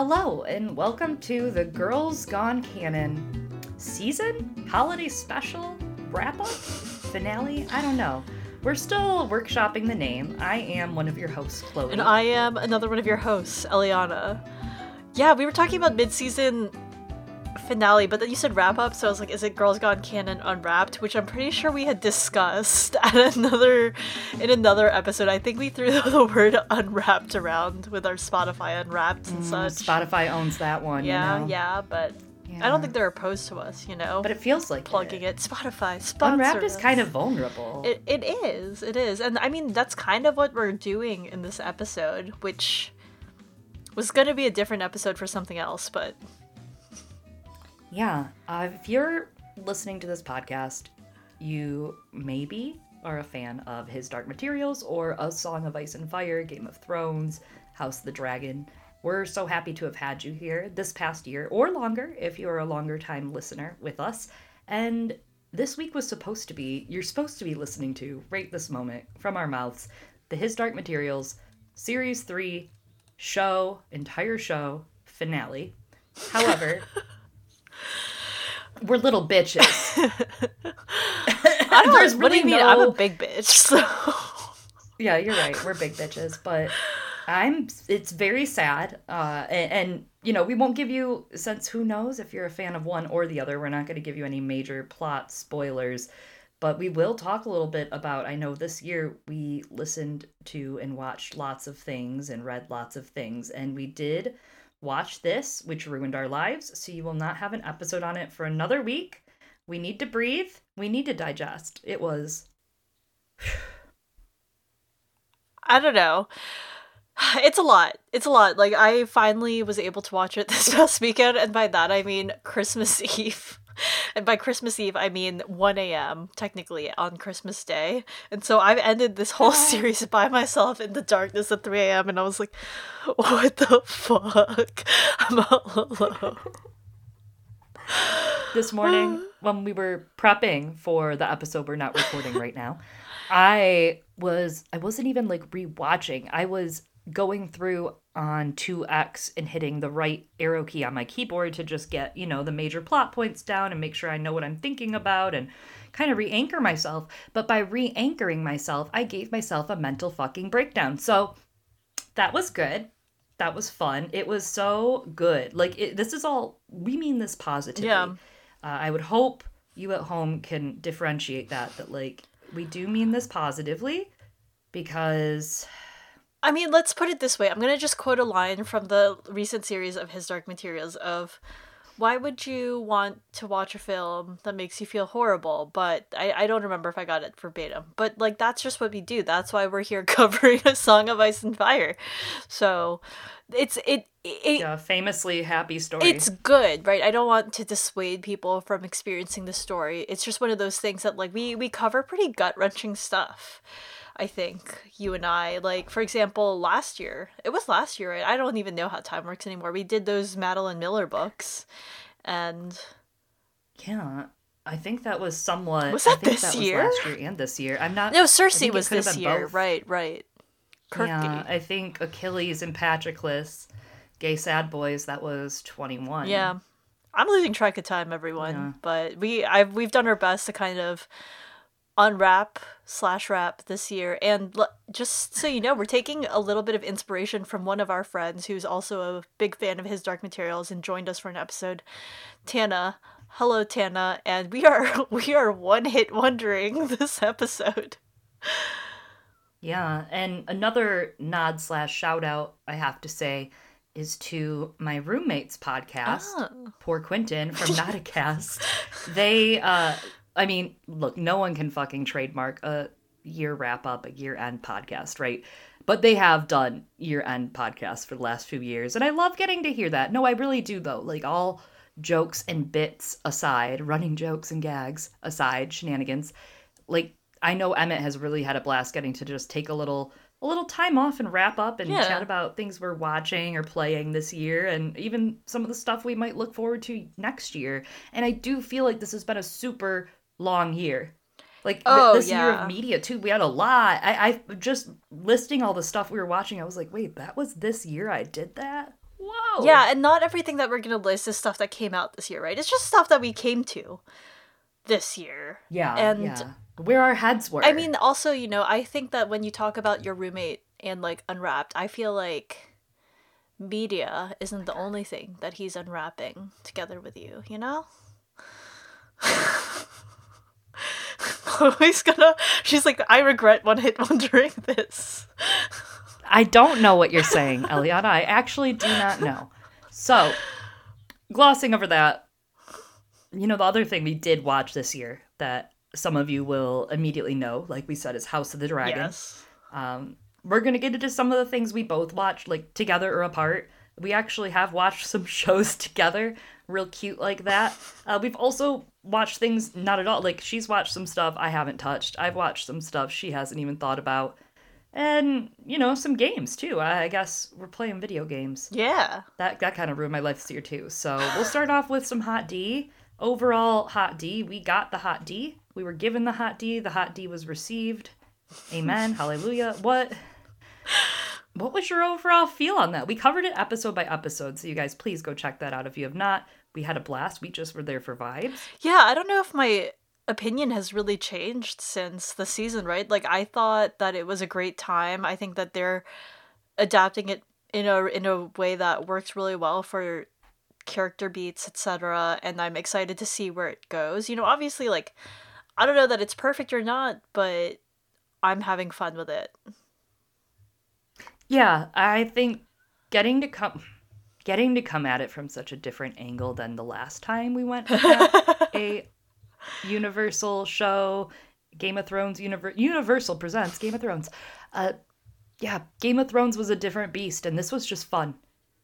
Hello, and welcome to the Girls Gone Canon season, holiday special, wrap up, finale. I don't know. We're still workshopping the name. I am one of your hosts, Chloe. And I am another one of your hosts, Eliana. Yeah, we were talking about mid-season finale, but then you said wrap up, so I was like, is it Girls Gone Canon Unwrapped? Which I'm pretty sure we had discussed at another in another episode. I think we threw the word unwrapped around with our Spotify unwrapped and Mm, such. Spotify owns that one. you yeah, know? yeah, but I don't think they're opposed to us, you know. But it feels like plugging it. it. Spotify, sponsor Unwrapped is kind of vulnerable. It, it is. It is. And I mean, that's kind of what we're doing in this episode, which was going to be a different episode for something else, but Yeah. Uh, if you're listening to this podcast, you maybe are a fan of His Dark Materials or A Song of Ice and Fire, Game of Thrones, House of the Dragon. We're so happy to have had you here this past year or longer if you're a longer time listener with us. And this week was supposed to be, you're supposed to be listening to right this moment from our mouths, the His Dark Materials Series 3 show, entire show finale. However, we're little bitches. I don't There's what do really you mean? I'm a big bitch. So yeah, you're right. We're big bitches, but I'm. It's very sad, uh, and, and you know we won't give you since who knows if you're a fan of one or the other. We're not going to give you any major plot spoilers, but we will talk a little bit about. I know this year we listened to and watched lots of things and read lots of things, and we did watch this, which ruined our lives. So you will not have an episode on it for another week. We need to breathe. We need to digest. It was I don't know. It's a lot. It's a lot. Like I finally was able to watch it this past weekend, and by that I mean Christmas Eve. And by Christmas Eve, I mean 1 a.m. technically on Christmas Day. And so I've ended this whole series by myself in the darkness at 3 a.m. And I was like, what the fuck? I'm all alone. this morning when we were prepping for the episode we're not recording right now i was i wasn't even like rewatching i was going through on 2x and hitting the right arrow key on my keyboard to just get you know the major plot points down and make sure i know what i'm thinking about and kind of re-anchor myself. But by re-anchoring myself i gave myself a mental fucking breakdown. So that was good. That was fun. It was so good. Like it, this is all we mean this positively. Yeah. uh, i would hope you at home can differentiate that that like we do mean this positively because I mean, let's put it this way. I'm going to just quote a line from the recent series of His Dark Materials of why would you want to watch a film that makes you feel horrible? But I, I don't remember if I got it verbatim. But like that's just what we do. That's why we're here covering a song of ice and fire. So it's it it, yeah famously happy story it's good, right? I don't want to dissuade people from experiencing the story. It's just one of those things that like we we cover pretty gut wrenching stuff. I think you and I like for example last year. It was last year, right? I don't even know how time works anymore. We did those Madeline Miller books, and yeah i think that was somewhat Was I that think this that year? Was last year and this year i'm not no, I Circe was this year, both. right? Right. Kirky. yeah i think achilles and patroclus gay sad boys that was 21 Yeah. I'm losing track of time, everyone. Yeah. But we I've we've done our best to kind of unwrap slash wrap this year and l- just so you know we're taking a little bit of inspiration from one of our friends who's also a big fan of his dark materials and joined us for an episode tana hello tana and we are we are one hit wondering this episode Yeah, and another nod slash shout out I have to say is to my roommate's podcast, Oh. Poor Quentin from Not a Cast. They, uh, I mean, look, no one can fucking trademark a year wrap up, a year end podcast, right? But they have done year end podcasts for the last few years, and I love getting to hear that. No, I really do though. Like all jokes and bits aside, running jokes and gags aside, shenanigans. Like I know Emmett has really had a blast getting to just take a little a little time off and wrap up and Yeah. chat about things we're watching or playing this year and even some of the stuff we might look forward to next year. And I do feel like this has been a super long year. Like th- Oh, this year of media too, we had a lot. I, I just listing all the stuff we were watching. I was like, wait, that was this year I did that. whoa. Yeah, and not everything that we're gonna list is stuff that came out this year, right? It's just stuff that we came to this year. Yeah. And- yeah. Where our heads were. I mean, also, you know, I think that when you talk about your roommate and like unwrapped, I feel like media isn't the only thing that he's unwrapping together with you, you know? Chloe's gonna. She's like, I regret one hit wondering this. I don't know what you're saying, Eliana. I actually do not know. So, glossing over that, you know, the other thing we did watch this year that some of you will immediately know, like we said, is House of the Dragon. Yes. Um, we're gonna get into some of the things we both watched, like together or apart. We actually have watched some shows together, real cute like that. Uh, we've also watched things not at all. Like she's watched some stuff I haven't touched. I've watched some stuff she hasn't even thought about, and you know some games too. I, I guess we're playing video games. Yeah. That that kind of ruined my life this year too. So we'll start off with some hot D. Overall, hot D. We got the hot D. We were given the hot D. The hot D was received. Amen. Hallelujah. What? What was your overall feel on that? We covered it episode by episode, so you guys please go check that out if you have not. We had a blast. We just were there for vibes. Yeah, I don't know if my opinion has really changed since the season, right? Like I thought that it was a great time. I think that they're adapting it in a in a way that works really well for character beats, etc. And I'm excited to see where it goes. You know, obviously like I don't know that it's perfect or not, but I'm having fun with it. Yeah, I think getting to come getting to come at it from such a different angle than the last time we went a Universal show, Game of Thrones Univer- Universal presents Game of Thrones. Uh yeah, Game of Thrones was a different beast and this was just fun.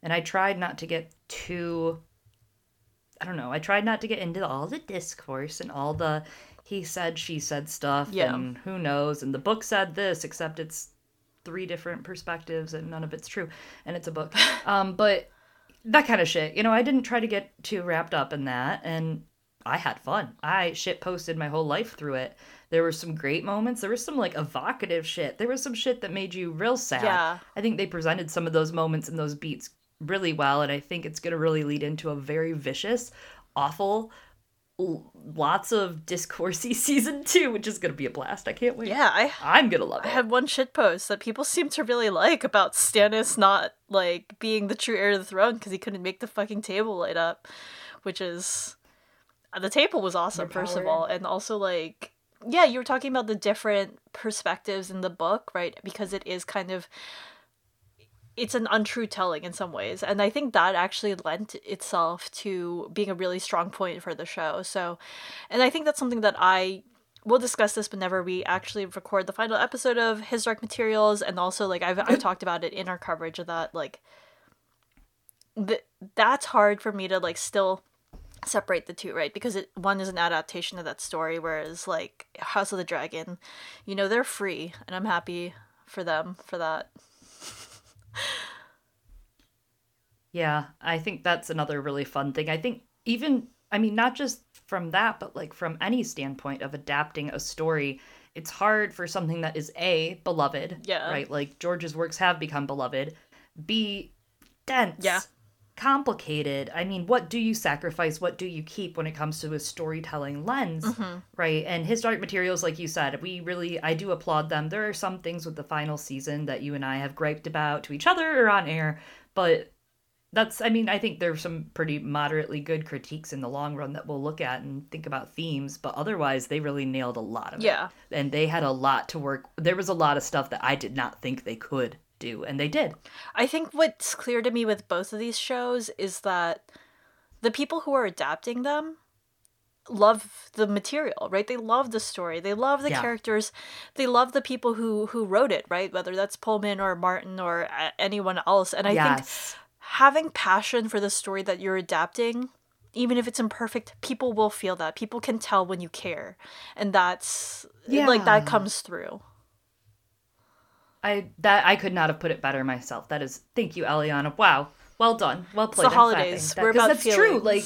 And I tried not to get too I don't know, I tried not to get into all the discourse and all the he said she said stuff Yeah. and who knows and the book said this except it's three different perspectives and none of it's true and it's a book. Um but that kind of shit you know i didn't try to get too wrapped up in that and i had fun. I shit posted my whole life through it. There were some great moments. There was some like evocative shit. There was some shit that made you real sad. Yeah. i think they presented some of those moments and those beats really well and i think it's going to really lead into a very vicious awful lots of discoursey season two which is going to be a blast. I can't wait. Yeah, I i'm going to love I it. I had one shit post that people seem to really like about Stannis not like being the true heir to the throne because he couldn't make the fucking table light up, which is uh, the table was awesome first of all, and also like yeah, you were talking about the different perspectives in the book, right? Because it is kind of it's an untrue telling in some ways and i think that actually lent itself to being a really strong point for the show so and i think that's something that i we'll discuss this whenever we actually record the final episode of his dark materials and also like i've, I've talked about it in our coverage of that like th- that's hard for me to like still separate the two right? Because it one is an adaptation of that story whereas like house of the dragon you know they're free and i'm happy for them for that Yeah, I think that's another really fun thing. I think even I mean not just from that, but like from any standpoint of adapting a story, it's hard for something that is A, beloved. Yeah. Right? Like George's works have become beloved. B dense. Yeah. Complicated. I mean, what do you sacrifice? What do you keep when it comes to a storytelling lens? Mm-hmm. Right. And His Dark Materials, like you said, we really I do applaud them. There are some things with the final season that you and I have griped about to each other or on air, but that's i mean i think there's some pretty moderately good critiques in the long run that we'll look at and think about themes but otherwise they really nailed a lot of Yeah. it and they had a lot to work there was a lot of stuff that i did not think they could do and they did I think what's clear to me with both of these shows is that the people who are adapting them love the material, right? They love the story. They love the Yeah. characters. They love the people who who wrote it, right? Whether that's Pullman or Martin or uh, anyone else. And I think having passion for the story that you're adapting even if it's imperfect people will feel that people can tell when you care and that's like that comes through i that i could not have put it better myself. That is thank you eliana. Wow. Well done. Well it's played the holidays. That- we're about that's true. like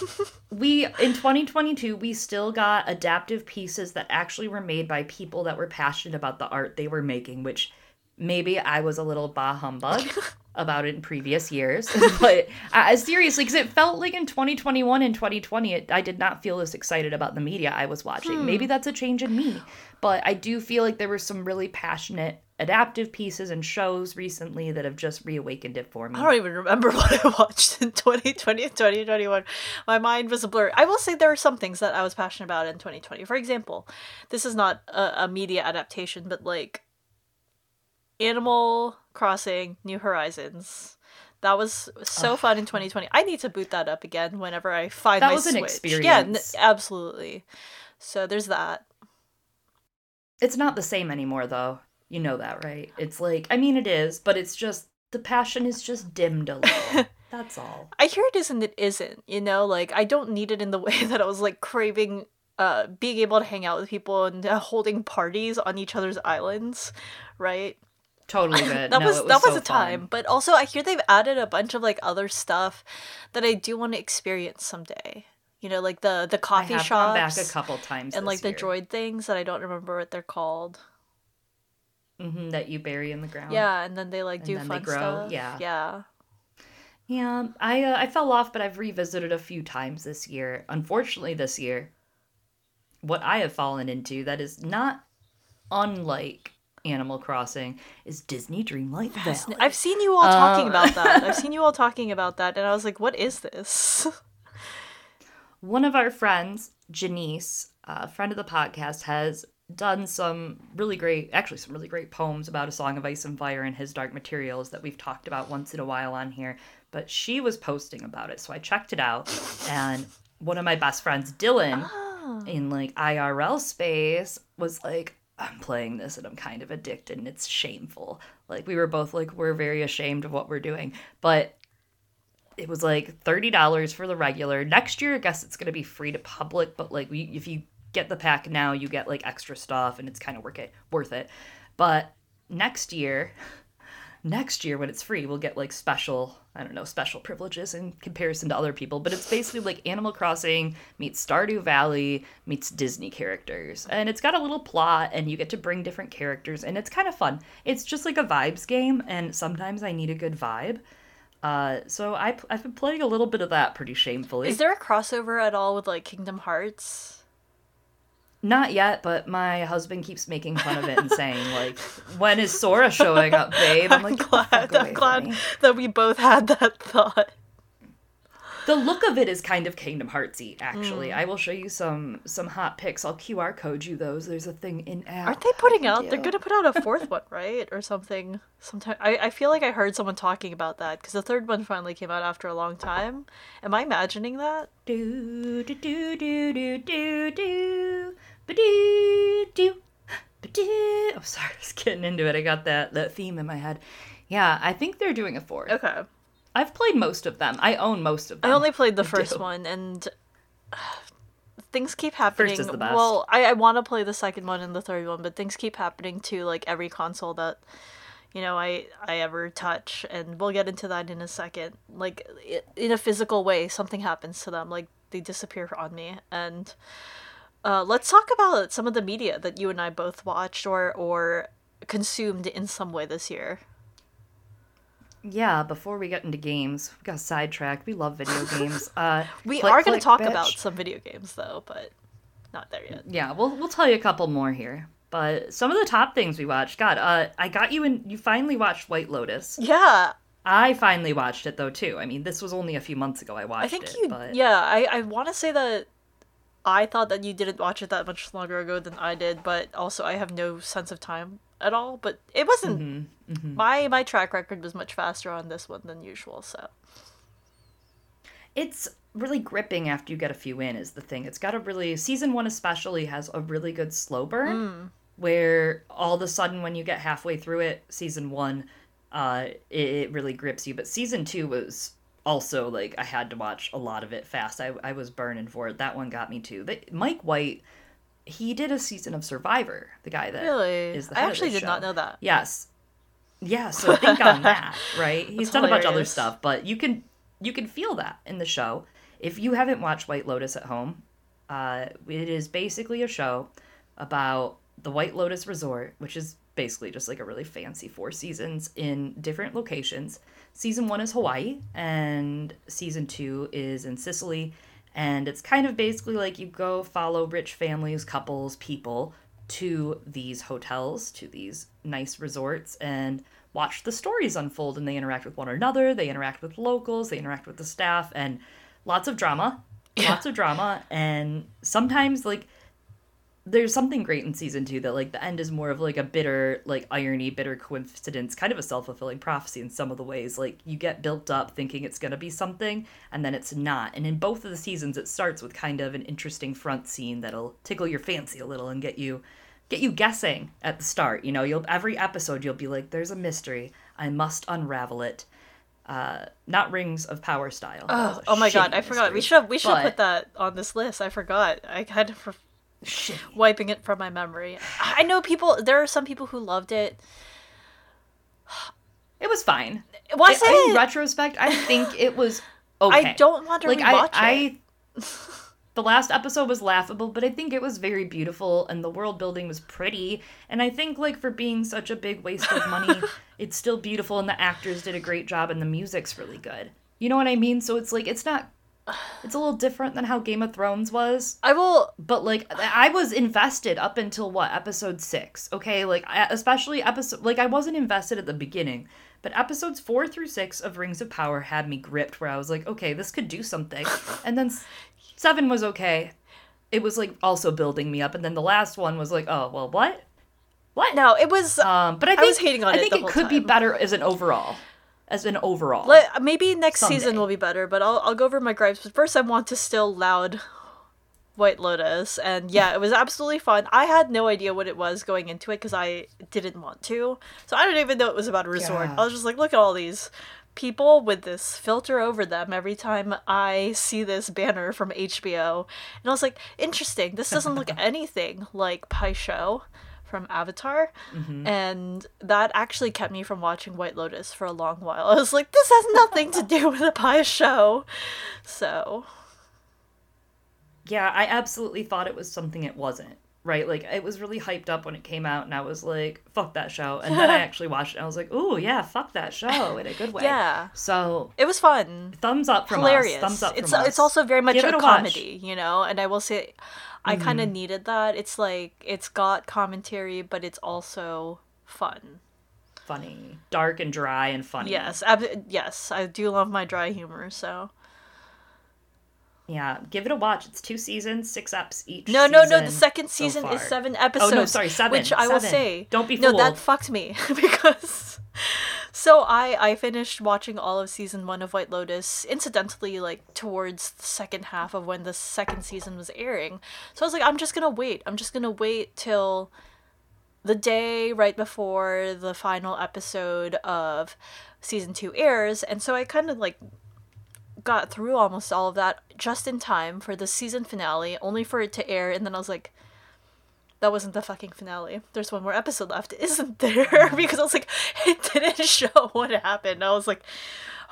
we in 2022 we still got adaptive pieces that actually were made by people that were passionate about the art they were making which maybe i was a little bah humbug about it in previous years, but uh, seriously, because it felt like in 2021 and 2020, it, I did not feel as excited about the media I was watching. Hmm. Maybe that's a change in me, but I do feel like there were some really passionate adaptive pieces and shows recently that have just reawakened it for me. I don't even remember what I watched in 2020 and 2021. My mind was a blur. I will say there are some things that I was passionate about in 2020. For example, this is not a, a media adaptation, but like Animal Crossing New Horizons. That was so fun in 2020. I need to boot that up again whenever I find That my was an Switch. Yeah, n- absolutely. So there's that. It's not the same anymore, though. You know that, right? It's like, I mean, it is, but it's just the passion is just dimmed a little. That's all. I hear it is and it isn't, you know, like I don't need it in the way that I was like craving uh being able to hang out with people and uh, holding parties on each other's islands, right? Totally good. That No, was, it that was so a time, fun. but also I hear they've added a bunch of like other stuff that I do want to experience someday. You know, like the the coffee shops back a couple times and like the droid things that I don't remember what they're called. Mhm, that you bury in the ground. Yeah, and then they like And do then they fun grow, stuff. yeah. yeah. Yeah, I uh, I fell off, but I've revisited a few times this year. Unfortunately, this year, what I have fallen into that is not unlike Animal Crossing is Disney Dreamlight Valley. I've seen you all talking Um, about that. I've seen you all talking about that, and I was like, "What is this?" One of our friends, Janice, a friend of the podcast, has done some really great, actually, some really great poems about A Song of Ice and Fire and His Dark Materials that we've talked about once in a while on here. But she was posting about it, so I checked it out. And one of my best friends, Dylan, Oh. in like IRL space, was like, I'm playing this and I'm kind of addicted and it's shameful. Like, we were both like, we're very ashamed of what we're doing. But it was like thirty dollars for the regular. Next year, I guess it's gonna be free to public, but like we, if you get the pack now, you get like extra stuff, and it's kind of worth it. Worth it. But next year, next year when it's free, we'll get like special, I don't know, special privileges in comparison to other people. But it's basically like Animal Crossing meets Stardew Valley meets Disney characters, and it's got a little plot, and you get to bring different characters, and it's kind of fun. It's just like a vibes game, and sometimes I need a good vibe. Uh, so I I've been playing a little bit of that pretty shamefully. Is there a crossover at all with like Kingdom Hearts? Not yet, but my husband keeps making fun of it and saying like, "When is Sora showing up, babe?" I'm like, "Get the glad, I'm glad that we both had that thought. The look of it is kind of Kingdom Heartsy, actually. Mm. I will show you some some hot pics. I'll QR code you those. There's a thing in app. Aren't they putting out? They're gonna put out a fourth one, right, or something? Sometime. I, I feel like I heard someone talking about that because the third one finally came out after a long time. Am I imagining that? do do do do do do do ba-do, do ba-do. I'm sorry, I was getting into it. I got that that theme in my head. Yeah, I think they're doing a fourth. Okay. I've played most of them. I own most of them. I only played the first one, and uh, things keep happening. First is the best. Well, I, I want to play the second one and the third one, but things keep happening to like every console that you know I I ever touch, and we'll get into that in a second. Like i- in a physical way, something happens to them, like they disappear on me, and. Uh, let's talk about some of the media that you and I both watched or or consumed in some way this year. Yeah, before we get into games, we got sidetracked. We love video games. Uh, We click, are going to talk bitch. about some video games though, but not there yet. Yeah, we'll we'll tell you a couple more here. But some of the top things we watched. God, uh, I got you and You finally watched White Lotus. Yeah, I finally watched it though too. I mean, this was only a few months ago I watched I think it. you. but Yeah, I I want to say that I thought that you didn't watch it that much longer ago than I did, but also I have no sense of time at all. But it wasn't. Mm-hmm, My my track record was much faster on this one than usual. So it's really gripping after you get a few in. Is the thing. It's got a really season one especially has a really good slow burn. Mm. Where all of a sudden, when you get halfway through it, season one, uh, it, it really grips you. But season two was also like I had to watch a lot of it fast. I I was burning for it. That one got me too. But Mike White, he did a season of Survivor. The guy that really, is the I actually did not know that. Yes. Yeah, so think on that, right? He's That's done a bunch of other stuff, but you can you can feel that in the show. If you haven't watched White Lotus at home, uh, it is basically a show about the White Lotus Resort, which is basically just like a really fancy four seasons in different locations. Season one is Hawaii, and season two is in Sicily. And it's kind of basically like you go follow rich families, couples, people to these hotels, to these nice resorts, and watch the stories unfold. And they interact with one another, they interact with locals, they interact with the staff, and lots of drama. Lots of drama. And sometimes, like, there's something great in season two that like the end is more of like a bitter like irony bitter coincidence kind of a self-fulfilling prophecy in some of the ways like you get built up thinking it's going to be something and then it's not and in both of the seasons it starts with kind of an interesting front scene that'll tickle your fancy a little and get you get you guessing at the start you know you'll every episode you'll be like there's a mystery i must unravel it uh, not Rings of Power style. Oh, oh my god, I forgot. We should have we should have put that on this list. I forgot. I kind of Shit. wiping it from my memory. I know people. There are some people who loved it. It was fine. Was it? In retrospect, I think it was okay. I don't want to like rewatch I, it. I, the last episode was laughable, but I think it was very beautiful and the world building was pretty. And I think like for being such a big waste of money, it's still beautiful and the actors did a great job and the music's really good. You know what I mean? So it's like it's not it's a little different than how Game of Thrones was. I will, but like I was invested up until what episode six. Okay, like especially episode like I wasn't invested at the beginning, but episodes four through six of Rings of Power had me gripped. Where I was like, okay, this could do something, and then seven was okay. It was like also building me up, and then the last one was like, oh well, what? What? No, it was. Um, but I think I was hating on I think it, it could time. be better as an overall as an overall. Let, maybe next someday. season will be better, but I'll I'll go over my gripes. But first, I want to still loud White Lotus, and yeah, it was absolutely fun. I had no idea what it was going into it because I didn't want to, so I didn't even know it was about a resort. Yeah. I was just like, look at all these people with this filter over them every time I see this banner from HBO, and I was like, interesting. This doesn't look anything like Pai Sho from Avatar, mm-hmm. and that actually kept me from watching White Lotus for a long while. I was like, this has nothing to do with a Pai Sho, so. Yeah, I absolutely thought it was something it wasn't. Right, like it was really hyped up when it came out, and I was like, "Fuck that show!" And then I actually watched it. and I was like, "Ooh, yeah, fuck that show in a good way." Yeah. So it was fun. Thumbs up from Hilarious. us. Thumbs up from it's, us. It's also very much Give a, a comedy, you know. And I will say, I mm-hmm. kind of needed that. It's like it's got commentary, but it's also fun. Funny, dark and dry and funny. Yes, ab- yes, I do love my dry humor. So. Yeah, give it a watch. It's two seasons, six eps each. No, no, no. The second season so is seven episodes. Oh no, sorry, seven. Which I seven. will say, don't be fooled. No, that fucked me because so I I finished watching all of season one of White Lotus incidentally like towards the second half of when the second season was airing. So I was like, I'm just gonna wait. I'm just gonna wait till the day right before the final episode of season two airs, and so I kind of like got through almost all of that just in time for the season finale, only for it to air, and then I was like, that wasn't the fucking finale. There's one more episode left, isn't there? because I was like, it didn't show what happened. I was like,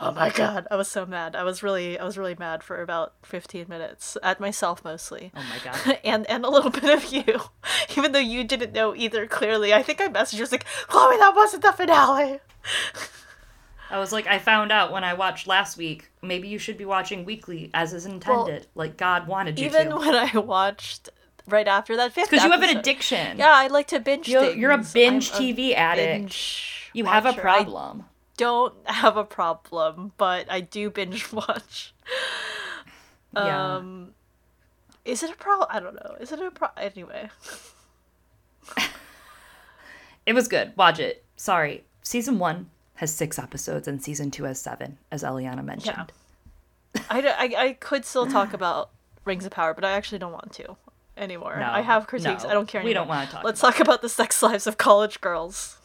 oh my god, I was so mad. I was really, I was really mad for about 15 minutes at myself mostly. Oh my god. and and a little bit of you, even though you didn't know either. Clearly, I think I messaged you was like, Chloe, that wasn't the finale. I was like, I found out when I watched last week. Maybe you should be watching weekly as is intended, well, like God wanted you even to. Even when I watched right after that fifth. Because you have an addiction. Yeah, I like to binge you're. You're a binge I'm TV a addict. Binge you have a problem. I don't have a problem, but I do binge watch. Yeah. Um, is it a problem? I don't know. Is it a problem? Anyway. it was good. Watch it. Sorry. Season one has six episodes and season two has seven, as Eliana mentioned. Yeah. I, I, I could still talk about Rings of Power, but I actually don't want to anymore. No, I have critiques. No, I don't care anymore. We don't want to talk. Let's talk about the sex lives of college girls.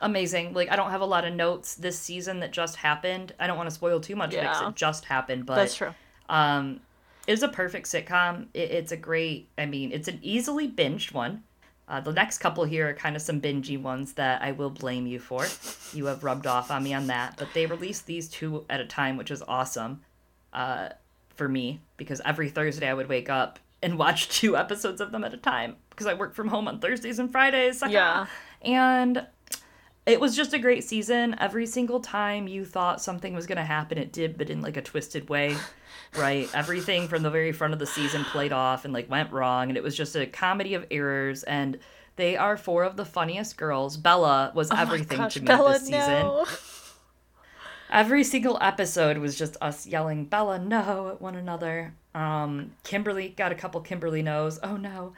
Amazing. Like I don't have a lot of notes this season that just happened. I don't want to spoil too much yeah. because it just happened, but That's true. Um it's a perfect sitcom. It, it's a great, I mean, it's an easily binged one. Uh, the next couple here are kind of some bingey ones that I will blame you for. you have rubbed off on me on that. But they released these two at a time, which is awesome uh, for me because every Thursday I would wake up and watch two episodes of them at a time because I work from home on Thursdays and Fridays. Yeah. And it was just a great season. Every single time you thought something was going to happen, it did, but in like a twisted way, right? Everything from the very front of the season played off and like went wrong. And it was just a comedy of errors. And they are four of the funniest girls. Bella was Oh everything gosh, to me Bella, this season. no. Every single episode was just us yelling Bella no at one another. Um, Kimberly got a couple Kimberly knows. Oh no.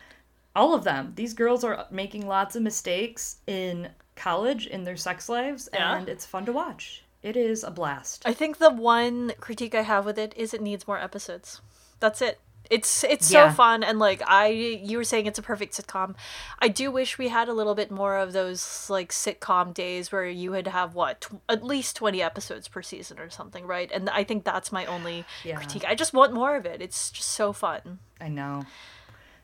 All of them. These girls are making lots of mistakes in college in their sex lives Yeah. and it's fun to watch. It is a blast. I think the one critique I have with it is it needs more episodes. That's it. It's it's so fun and like I you were saying it's a perfect sitcom. I do wish we had a little bit more of those like sitcom days where you would have what tw- at least 20 episodes per season or something, right? And I think that's my only Yeah. critique. I just want more of it. It's just so fun. I know.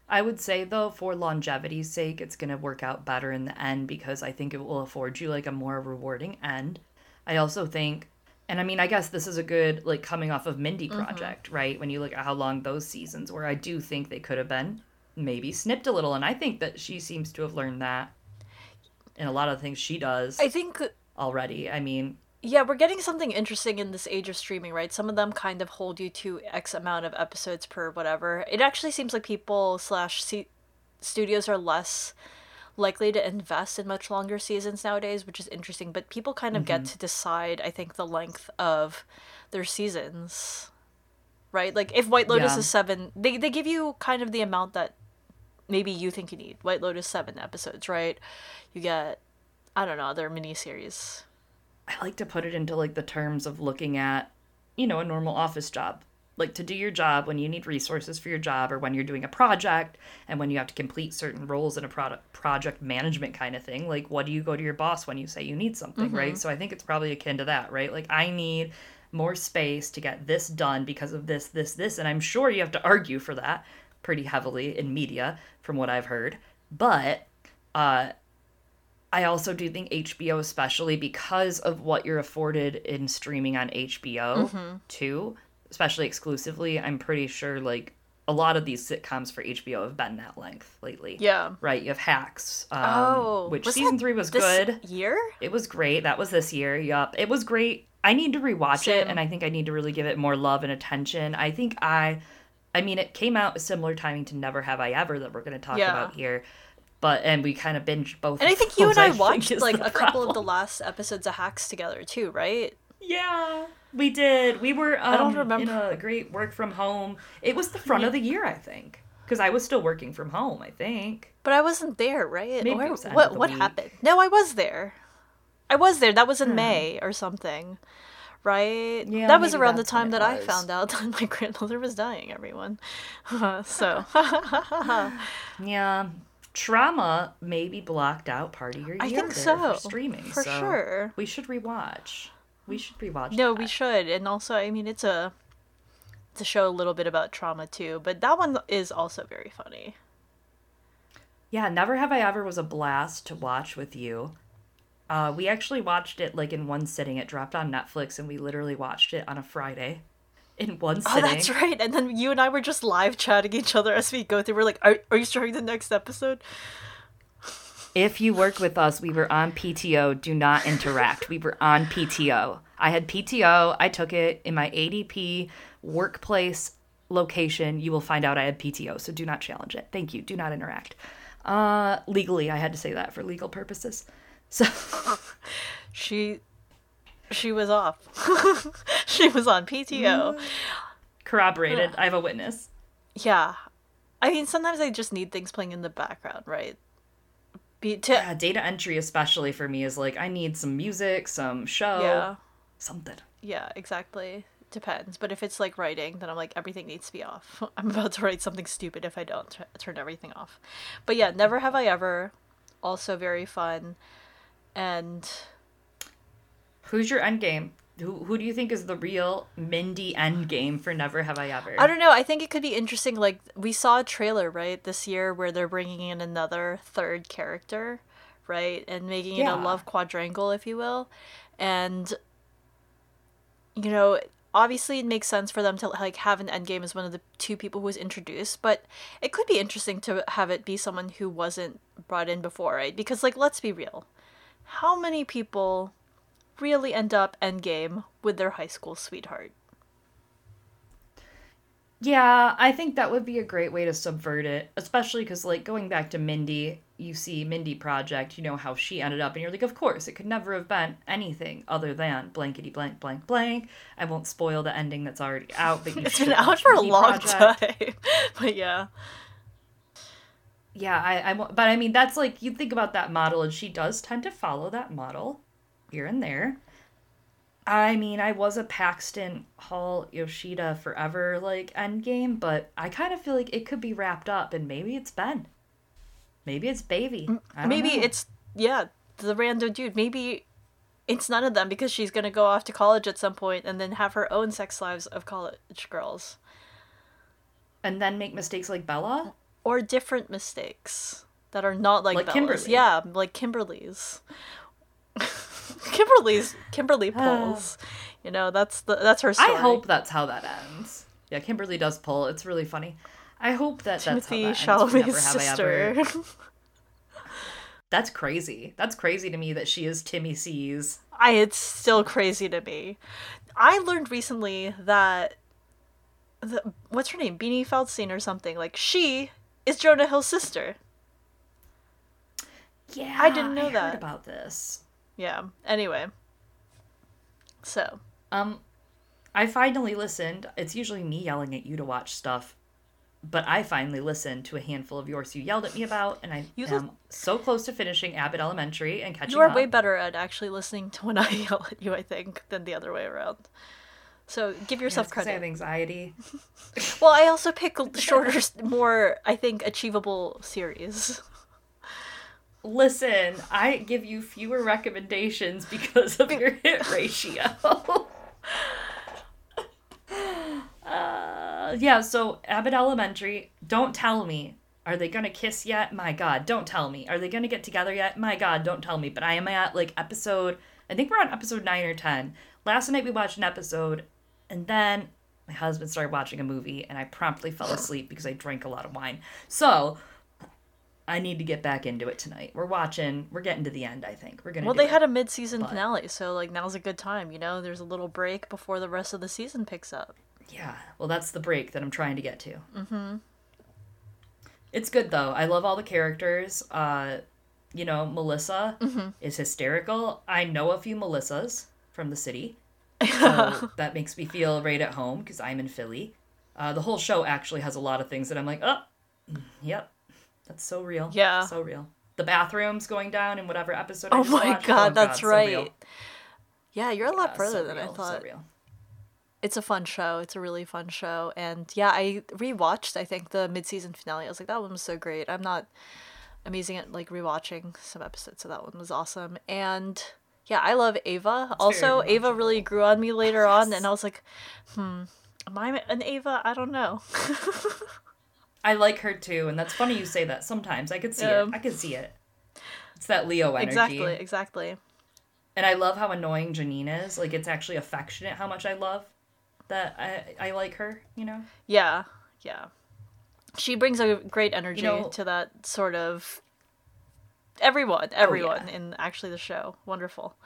I would say though, for longevity's sake, it's gonna work out better in the end because I think it will afford you like a more rewarding end. I also think, and I mean, I guess this is a good like coming off of Mindy mm-hmm. Project, right? When you look at how long those seasons were, I do think they could have been maybe snipped a little, and I think that she seems to have learned that in a lot of things she does I think already. I mean, Yeah, we're getting something interesting in this age of streaming, right? Some of them kind of hold you to X amount of episodes per whatever. It actually seems like people slash studios are less likely to invest in much longer seasons nowadays, which is interesting. But people kind of get mm-hmm. to decide, I think, the length of their seasons, right? Like if White Lotus Yeah. is seven, they they give you kind of the amount that maybe you think you need. White Lotus seven episodes, right? You get, I don't know, their miniseries. I like to put it into like the terms of looking at, you know, a normal office job. Like to do your job when you need resources for your job or when you're doing a project and when you have to complete certain roles in a product project management kind of thing. Like what do you go to your boss when you say you need something, right? So I think it's probably akin to that, right? Like I need more space to get this done because of this, this, this. And I'm sure you have to argue for that pretty heavily in media from what I've heard. But uh I also do think HBO, especially because of what you're afforded in streaming on HBO Mm-hmm. too, especially exclusively, I'm pretty sure like a lot of these sitcoms for HBO have been that length lately. Yeah. Right, you have Hacks, um, Oh, which season three was this good. Year? It was great. That was this year. Yup, it was great. I need to rewatch Same. it, and I think I need to really give it more love and attention. I think I, I mean, it came out a similar timing to Never Have I Ever that we're going to talk Yeah. about here, but and we kind of binged both. And I think you and those, I watched like a couple of the last episodes of Hacks together too, right? Yeah, we did. We were. Um, don't in remember. a great work from home. It was the front of the year, I think, because I was still working from home. I think. But I wasn't there, right? Maybe Where- it was the end what what week. happened? No, I was there. I was there. That was in Hmm. May or something. Right? Yeah, that was around the time that I found out that my grandmother was dying, everyone. so Yeah, trauma maybe blocked out part of your year. I think so, for streaming for so sure. We should rewatch. We should rewatch. No, that. we should. And also I mean it's a it's a show a little bit about trauma too, but that one is also very funny. Yeah, Never Have I Ever was a blast to watch with you. Uh, we actually watched it like in one sitting. It dropped on Netflix, and we literally watched it on a Friday, in one sitting. Oh, that's right. And then you and I were just live chatting each other as we go through. We're like, are, are you starting the next episode? If you work with us, we were on PTO. Do not interact. We were on PTO. I had PTO. I took it in my ADP workplace location. You will find out I had PTO, so do not challenge it. Thank you. Do not interact. Uh, legally, I had to say that for legal purposes. So She she was off. she was on PTO. corroborated. I have a witness. Yeah. I mean, sometimes I just need things playing in the background, right? Be to Yeah, data entry, especially for me, is like I need some music, some show, yeah, something. yeah, exactly. Depends, but if it's like writing, then I'm like everything needs to be off. I'm about to write something stupid if I don't t- turn everything off. But yeah, never have I ever. Also very fun, and Who's your end game? Who who do you think is the real Mindy end game for Never Have I Ever? I don't know. I think it could be interesting. Like we saw a trailer right this year where they're bringing in another third character, right, and making it a love quadrangle, if you will, and you know, obviously it makes sense for them to like have an endgame as one of the two people who was introduced but it could be interesting to have it be someone who wasn't brought in before right because like let's be real how many people really end up endgame with their high school sweetheart Yeah, I think that would be a great way to subvert it, especially because, like, going back to Mindy, you see Mindy Project, you know how she ended up, and you're like, of course, it could never have been anything other than blankety blank blank blank. I won't spoil the ending that's already out, but it's been out for a Mindy long Project. time but yeah Yeah, I, I, but I mean, that's like you think about that model, and she does tend to follow that model here and there. I mean, I was a Paxton Hall Yoshida forever like endgame, but I kind of feel like it could be wrapped up, and maybe it's Ben, maybe it's Baby. Maybe know. it's yeah the random dude maybe it's none of them because she's gonna go off to college at some point and then have her own sex lives of college girls and then make mistakes like Bella. or different mistakes that are not like, Like Bella's. Kimberly. yeah like kimberly's kimberly's kimberly pulls you know that's the that's her story I hope that's how that ends. Yeah, Kimberly does pull. It's really funny. I hope that timothy that's how that ends. chalamet's Never have I ever- sister That's crazy. That's crazy to me that she is Timmy C's. I it's still crazy to me. I learned recently that the, what's her name, Beanie Feldstein or something like she is Jonah Hill's sister. Yeah, I didn't know heard that. about this. Yeah. Anyway, so Um, I finally listened. It's usually me yelling at you to watch stuff, but I finally listened to a handful of yours you yelled at me about, and I You am lis- so close to finishing Abbott Elementary and catching you are up. way better at actually listening to when I yell at you, I think, than the other way around. So give yourself Yeah, 'cause I have credit. anxiety. Well, I also pick shorter, more I think achievable series. Listen, I give you fewer recommendations because of your hit ratio. uh, yeah, so Abbott Elementary, don't tell me. Are they gonna kiss yet? My god, don't tell me. Are they gonna get together yet? My god, don't tell me. But I am at like episode, I think we're on episode 9 or 10. Last night we watched an episode, and then my husband started watching a movie, and I promptly fell asleep because I drank a lot of wine. So, I need to get back into it tonight. We're watching. We're getting to the end. I think we're gonna. Well, they it. had a mid-season but- finale, so like now's a good time. You know, there's a little break before the rest of the season picks up. Yeah. Well, that's the break that I'm trying to get to. Mm-hmm. It's good though. I love all the characters. Uh, you know, Melissa is hysterical. I know a few Melissas from the city, so that makes me feel right at home because I'm in Philly. Uh, the whole show actually has a lot of things that I'm like, oh, mm, yep, that's so real. Yeah. so real. The bathrooms going down in whatever episode. I Oh just my watched. god, that's so right. real. yeah, you're a lot Yeah, further so than I real, so thought. real. It's a fun show. It's a really fun show, and yeah, I rewatched. I think the mid-season finale. I was like, that one was so great. I'm not amazing at like rewatching some episodes, so that one was awesome. And yeah, I love Ava. also, Ava really grew on me later on, and I was like, hmm, am I an Ava? I don't know. I like her too, and that's funny you say that. Sometimes I could see Yeah. it. I could see it. It's that Leo energy. exactly, exactly. And I love how annoying Janine is. Like it's actually affectionate how much I love that I I like her, you know? Yeah, yeah. She brings a great energy know- to that sort of everyone, everyone yeah. in actually the show. Wonderful.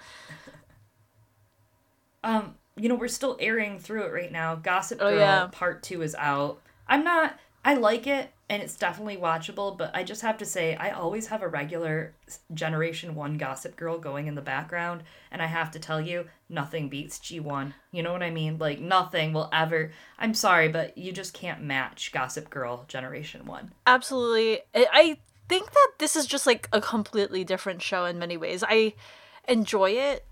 Um, you know, we're still airing through it right now. Gossip Oh, Girl yeah. part 2 is out. I'm not I like it and it's definitely watchable, but I just have to say I always have a regular generation 1 Gossip Girl going in the background and I have to tell you nothing beats G1. You know what I mean? Like nothing will ever I'm sorry, but you just can't match Gossip Girl generation 1. Absolutely. I- think that this is just like a completely different show in many ways. I enjoy it,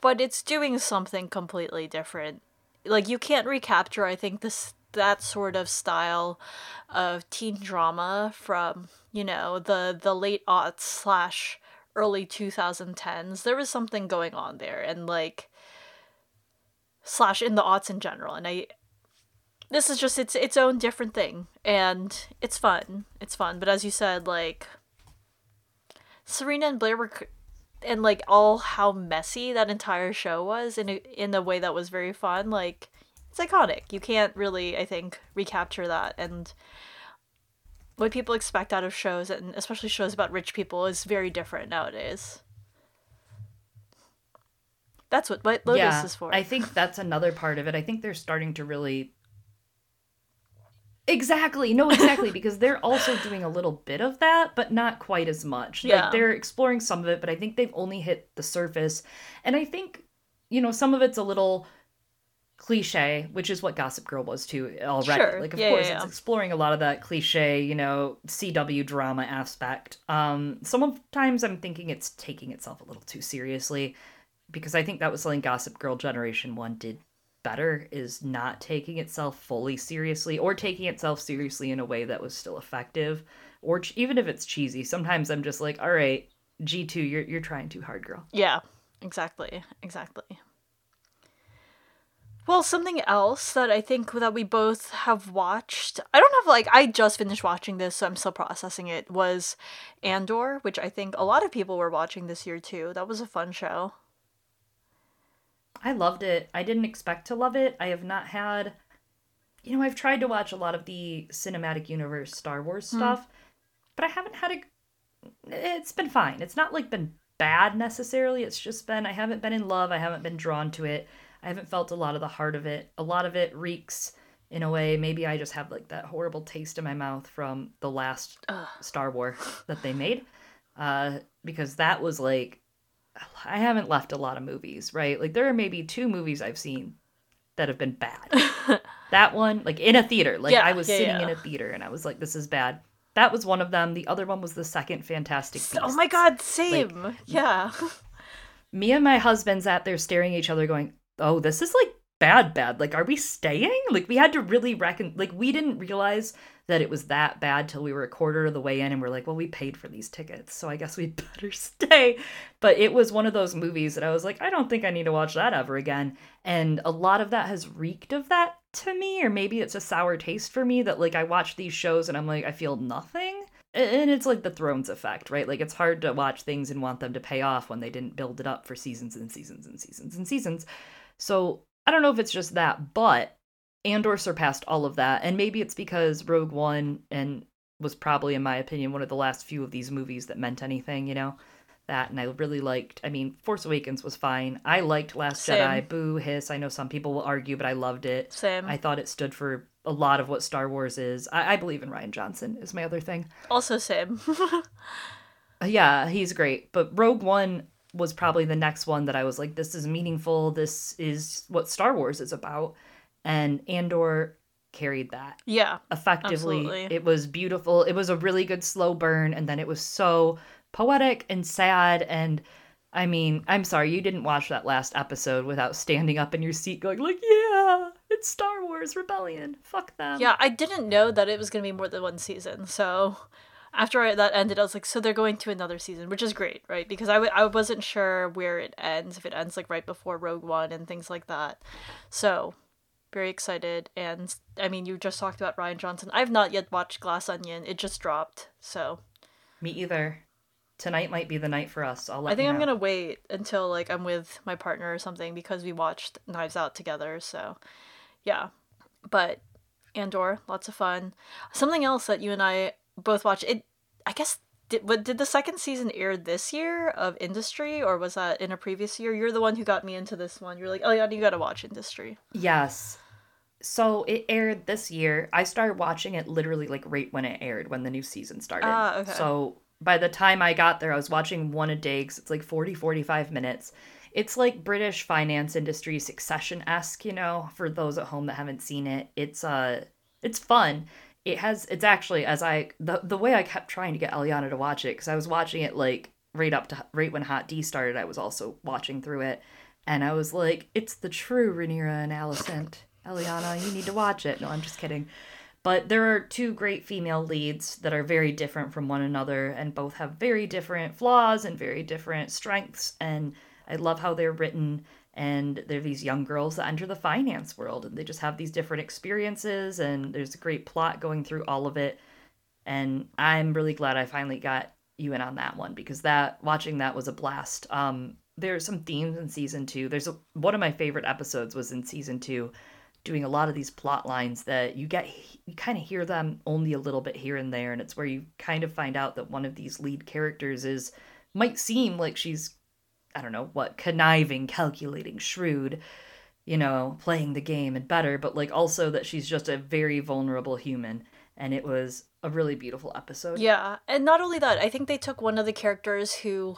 but it's doing something completely different. Like you can't recapture I think this that sort of style of teen drama from, you know, the the late aughts slash early 2010s. There was something going on there and like slash in the aughts in general. And I this is just its its own different thing. And it's fun. It's fun. But as you said like serena and blair were and like all how messy that entire show was in a, in a way that was very fun. Like it's iconic. You can't really, I think, recapture that. And what people expect out of shows, and especially shows about rich people, is very different nowadays. That's what White Lotus yeah, is for. I think that's another part of it. I think they're starting to really Exactly. No, exactly. because they're also doing a little bit of that, but not quite as much. Yeah. Like they're exploring some of it, but I think they've only hit the surface. And I think, you know, some of it's a little cliche, which is what Gossip Girl was too already. Sure. Like of Yeah, course yeah, it's exploring a lot of that cliche, you know, CW drama aspect. Um sometimes I'm thinking it's taking itself a little too seriously because I think that was something Gossip Girl Generation 1 did better is not taking itself fully seriously or taking itself seriously in a way that was still effective or ch- even if it's cheesy sometimes i'm just like all right g2 you're you're trying too hard girl Yeah, exactly, exactly. Well, something else that I think that we both have watched, I don't have like, I just finished watching this, so I'm still processing it, was Andor, which I think a lot of people were watching this year too. That was a fun show. i loved it. I didn't expect to love it. I have not had you know i've tried to watch a lot of the cinematic universe star wars hmm. stuff but i haven't had a it's been fine. It's not like been bad necessarily. It's just been i haven't been in love. I haven't been drawn to it i haven't felt a lot of the heart of it a lot of it reeks in a way maybe i just have like that horrible taste in my mouth from the last Ugh. star wars that they made uh because that was like i haven't left a lot of movies right like there are maybe two movies i've seen that have been bad that one like in a theater like Yeah, i was yeah, sitting yeah. in a theater and i was like this is bad that was one of them the other one was the second fantastic beasts. Oh my god, same. yeah. me and my husband sat there staring at each other going oh this is like bad bad. Like are we staying? Like we had to really reckon like we didn't realize that it was that bad till we were a quarter of the way in and we're like well we paid for these tickets so i guess we'd better stay. But it was one of those movies that i was like i don't think i need to watch that ever again. And a lot of that has reeked of that to me or maybe it's a sour taste for me that like i watch these shows and i'm like i feel nothing. And it's like the thrones effect right? Like it's hard to watch things and want them to pay off when they didn't build it up for seasons and seasons and seasons and seasons so i don't know if it's just that but andor surpassed all of that and maybe it's because rogue one and was probably in my opinion one of the last few of these movies that meant anything you know that and i really liked i mean force awakens was fine i liked last Same. jedi boo hiss i know some people will argue but i loved it Same. i thought it stood for a lot of what star wars is i, I believe in Rian Johnson is my other thing Also same. Uh, yeah, he's great. But Rogue One was probably the next one that I was like, this is meaningful. This is what Star Wars is about. And Andor carried that yeah. effectively. Absolutely. It was beautiful. It was a really good slow burn. And then it was so poetic and sad. And I mean, I'm sorry, you didn't watch that last episode without standing up in your seat going, like, yeah, it's Star Wars Rebellion. Fuck them. Yeah, I didn't know that it was going to be more than one season. So after I, that ended, I was like, so they're going to another season, which is great, right? Because I w- I wasn't sure where it ends, if it ends like right before Rogue One and things like that. So very excited. And I mean, you just talked about Rian Johnson. I've not yet watched Glass Onion, it just dropped. So Me either. Tonight might be the night for us. I'll let I think I'm know. to wait until like I'm with my partner or something because we watched Knives Out together. So yeah. But Andor, lots of fun. Something else that you and I both watched. It, I guess, did what did the second season air this year of Industry, or was that in a previous year? You're the one who got me into this one. You're like, oh yeah, you got to watch Industry. Yes. So it aired this year. I started watching it literally like right when it aired, when the new season started. Ah, okay. So by the time I got there, I was watching one a day 'cause it's like 40, 45 minutes. It's like British finance industry succession esque, you know, for those at home that haven't seen it. It's uh it's fun. It has it's actually as I the the way I kept trying to get Eliana to watch it, because I was watching it like right up to right when Hot D started, I was also watching through it. And I was like, it's the true Rhaenyra and Alicent. Eliana, you need to watch it. No, I'm just kidding. But there are two great female leads that are very different from one another and both have very different flaws and very different strengths. And I love how they're written. And they're these young girls that enter the finance world and they just have these different experiences. And there's a great plot going through all of it. And I'm really glad I finally got you in on that one because that watching that was a blast. Um, there's some themes in season two. There's a, one of my favorite episodes was in season two doing a lot of these plot lines that you get you kind of hear them only a little bit here and there and it's where you kind of find out that one of these lead characters is might seem like she's I don't know what conniving, calculating, shrewd, you know, playing the game and better, but like also that she's just a very vulnerable human and it was a really beautiful episode. Yeah, and not only that, I think they took one of the characters who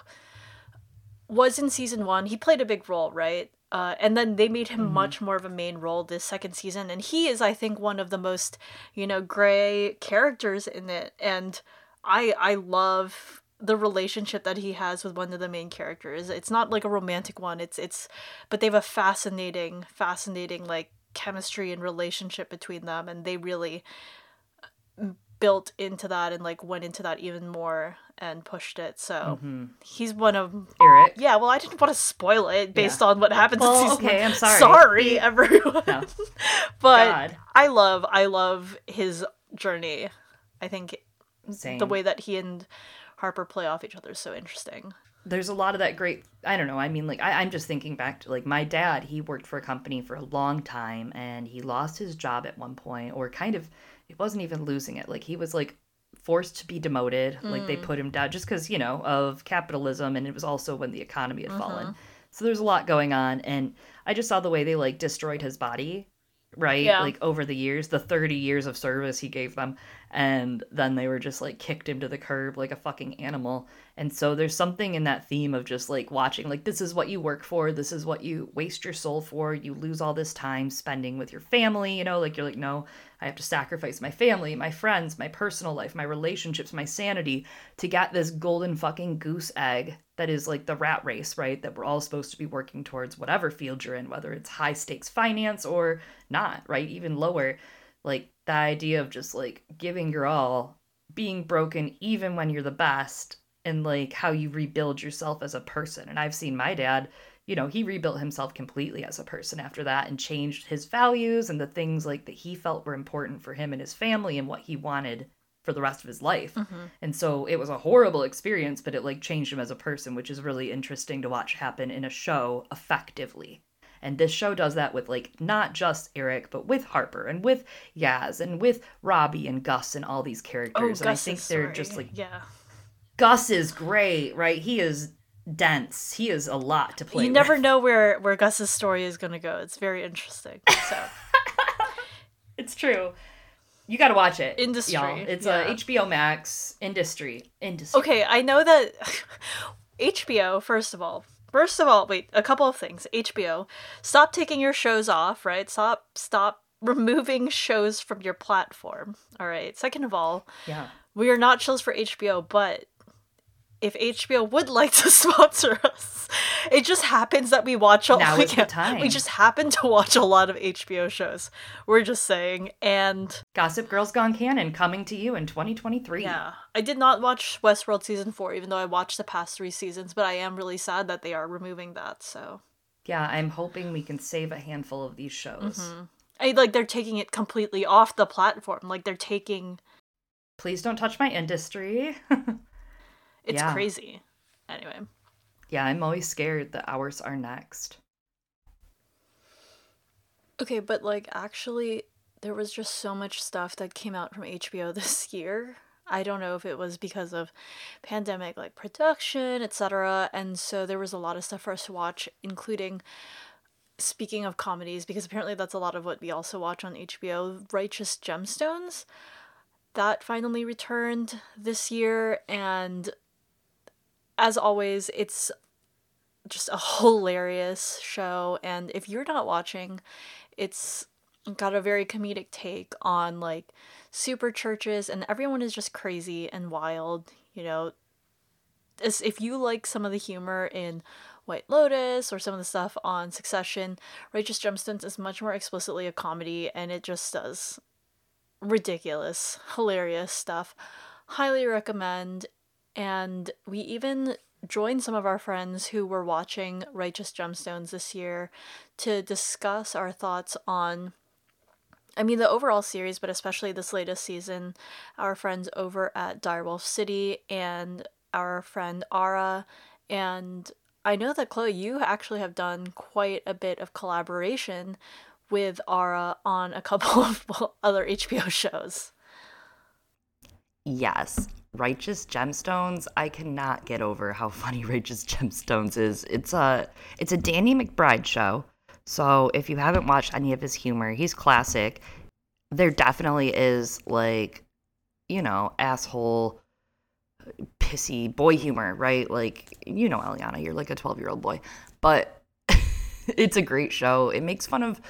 was in season 1. He played a big role, right? Uh, and then they made him mm-hmm. much more of a main role this second season and he is i think one of the most you know gray characters in it and i i love the relationship that he has with one of the main characters it's not like a romantic one it's it's but they have a fascinating fascinating like chemistry and relationship between them and they really built into that and like went into that even more and pushed it. So mm-hmm. he's one of Eric. Yeah, well, I didn't want to spoil it based yeah. on what happens. Well, okay, I'm sorry. Sorry, everyone. No. but God. I love, I love his journey. I think Same. the way that he and Harper play off each other is so interesting. There's a lot of that great. I don't know. I mean, like I, I'm just thinking back to like my dad. He worked for a company for a long time, and he lost his job at one point, or kind of it wasn't even losing it. Like he was like forced to be demoted. Mm. Like they hmm. put him down just because, you know, of capitalism. And it was also when the economy had mm-hmm. fallen. So there's a lot going on. And I just saw the way they like destroyed his body, right? Yeah. Like over the years, the 30 years of service he gave them. And then they were just like kicked him to the curb like a fucking animal. And so there's something in that theme of just like watching, like, this is what you work for. This is what you waste your soul for. You lose all this time spending with your family, you know, like you're like, no, I have to sacrifice my family, my friends, my personal life, my relationships, my sanity to get this golden fucking goose egg that is like the rat race, right? That we're all supposed to be working towards whatever field you're in, whether it's high stakes finance or not, right? Even lower. Like the idea of just like giving your all, being broken even when you're the best and like how you rebuild yourself as a person. And I've seen my dad, you know, he rebuilt himself completely as a person after that and changed his values and the things like that he felt were important for him and his family and what he wanted for the rest of his life. Mm-hmm. And so it was a horrible experience, but it like changed him as a person, which is really interesting to watch happen in a show effectively. And this show does that with like not just Eric, but with Harper and with Yaz and with Robbie and Gus and all these characters. Oh, and Gus I think they're sorry. just like yeah. Gus is great, right? He is dense. He is a lot to play. You with. never know where where Gus's story is going to go. It's very interesting. So it's true. You got to watch it. Industry. Y'all. It's uh, yeah. a HBO Max industry. Industry. Okay, I know that HBO. First of all, first of all, wait. A couple of things. HBO, stop taking your shows off. Right. Stop. Stop removing shows from your platform. All right. Second of all, yeah, we are not shows for HBO, but if HBO would like to sponsor us. It just happens that we watch a now we, time. we just happen to watch a lot of HBO shows. We're just saying and Gossip Girls Gone Canon coming to you in 2023. Yeah. I did not watch Westworld season 4 even though I watched the past 3 seasons, but I am really sad that they are removing that, so Yeah, I'm hoping we can save a handful of these shows. Mm-hmm. I like they're taking it completely off the platform. Like they're taking Please don't touch my industry. It's yeah. crazy. Anyway. Yeah, I'm always scared that ours are next. Okay, but like actually there was just so much stuff that came out from HBO this year. I don't know if it was because of pandemic like production, etc. And so there was a lot of stuff for us to watch, including speaking of comedies, because apparently that's a lot of what we also watch on HBO, Righteous Gemstones. That finally returned this year and as always, it's just a hilarious show. And if you're not watching, it's got a very comedic take on like super churches, and everyone is just crazy and wild. You know, as if you like some of the humor in White Lotus or some of the stuff on Succession, Righteous Gemstones is much more explicitly a comedy, and it just does ridiculous, hilarious stuff. Highly recommend. And we even joined some of our friends who were watching Righteous Gemstones this year to discuss our thoughts on I mean the overall series, but especially this latest season. Our friends over at Direwolf City and our friend Ara and I know that Chloe, you actually have done quite a bit of collaboration with Ara on a couple of other HBO shows. Yes. Righteous Gemstones, I cannot get over how funny Righteous Gemstones is. It's a it's a Danny McBride show. So if you haven't watched any of his humor, he's classic. There definitely is like, you know, asshole pissy boy humor, right? Like, you know, Eliana, you're like a 12 year old boy. But it's a great show. It makes fun of,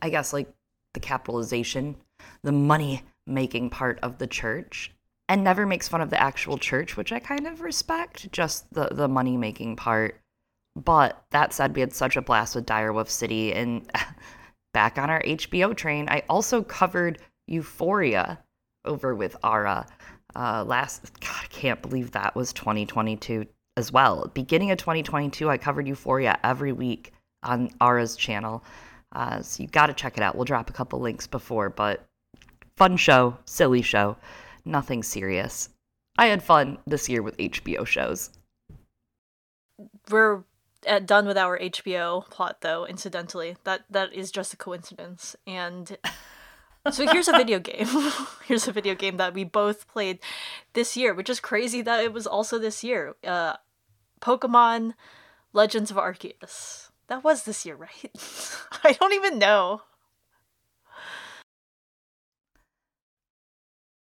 I guess, like the capitalization, the money making part of the church and never makes fun of the actual church, which I kind of respect, just the the money making part. But that said, we had such a blast with Direwolf City, and back on our HBO train, I also covered Euphoria over with Ara. Uh, last, God, I can't believe that was 2022 as well. Beginning of 2022, I covered Euphoria every week on Ara's channel. Uh, so you got to check it out. We'll drop a couple links before, but fun show, silly show nothing serious. I had fun this year with HBO shows. We're at, done with our HBO plot, though. Incidentally, that that is just a coincidence. And so here's a video game. here's a video game that we both played this year, which is crazy that it was also this year. Uh, Pokemon Legends of Arceus. That was this year, right? I don't even know.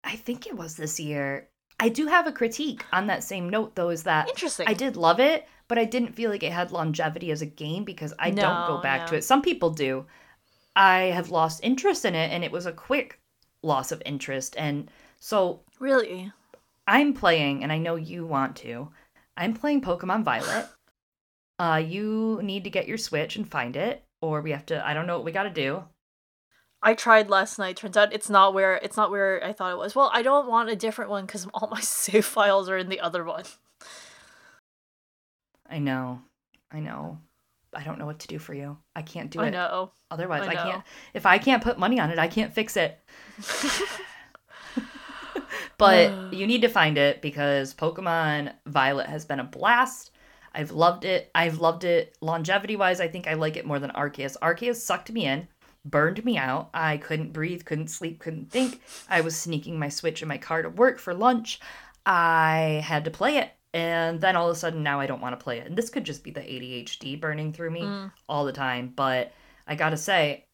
I think it was this year. I do have a critique on that same note, though, is that interesting. I did love it, but I didn't feel like it had longevity as a game because I no, don't go back to it. Some people do. I have lost interest in it, and it was a quick loss of interest. And so, really, I'm playing, and I know you want to. I'm playing Pokemon Violet. Uh, you need to get your Switch and find it, or we have to. I don't know what we got to do. I tried last night. Turns out it's not where it's not where I thought it was. Well, I don't want a different one because all my save files are in the other one. I know, I know. I don't know what to do for you. I can't do it. I it. Know. Otherwise, I, know. I can't. If I can't put money on it, I can't fix it. but you need to find it because Pokemon Violet has been a blast. I've loved it. I've loved it longevity wise. I think I like it more than Arceus. Arceus sucked me in burned me out. I couldn't breathe, couldn't sleep, couldn't think. I was sneaking my Switch in my car to work for lunch. I had to play it. And then all of a sudden, now I don't want to play it. And this could just be the ADHD burning through me mm. all the time. But I gotta say,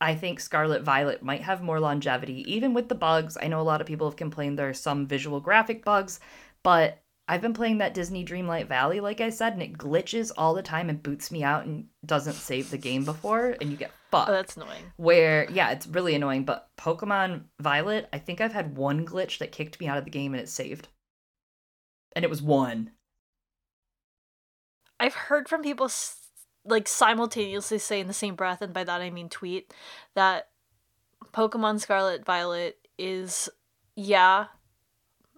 I think Scarlet Violet might have more longevity, even with the bugs. I know a lot of people have complained there are some visual graphic bugs, but I've been playing that Disney Dreamlight Valley, like I said, and it glitches all the time and boots me out and doesn't save the game before, and you get oh, fucked. Oh, that's annoying. Where, yeah, it's really annoying. But Pokemon Violet, I think I've had one glitch that kicked me out of the game and it saved. And it was one. I've heard from people like simultaneously say in the same breath, and by that I mean tweet, that Pokemon Scarlet Violet is, yeah,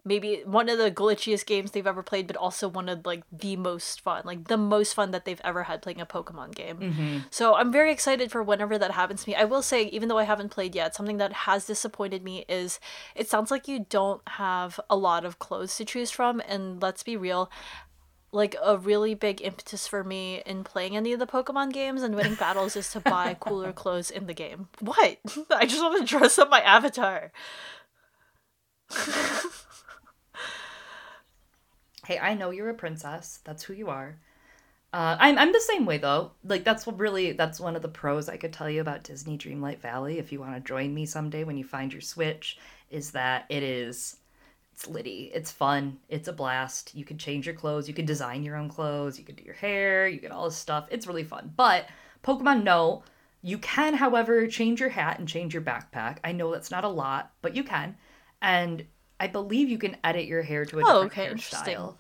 maybe one of the glitchiest games they've ever played, but also one of like the most fun, like the most fun that they've ever had playing a Pokemon game. Mm-hmm. So I'm very excited for whenever that happens to me. I will say, even though I haven't played yet, something that has disappointed me is it sounds like you don't have a lot of clothes to choose from, and let's be real. Like a really big impetus for me in playing any of the Pokemon games and winning battles is to buy cooler clothes in the game. What? I just want to dress up my avatar. hey, I know you're a princess. That's who you are. Uh, I'm I'm the same way though. Like that's really that's one of the pros I could tell you about Disney Dreamlight Valley. If you want to join me someday when you find your Switch, is that it is it's litty. It's fun. It's a blast. You can change your clothes. You can design your own clothes. You can do your hair. You get all this stuff. It's really fun. But Pokemon No, you can, however, change your hat and change your backpack. I know that's not a lot, but you can. And I believe you can edit your hair to a oh, different okay, hairstyle.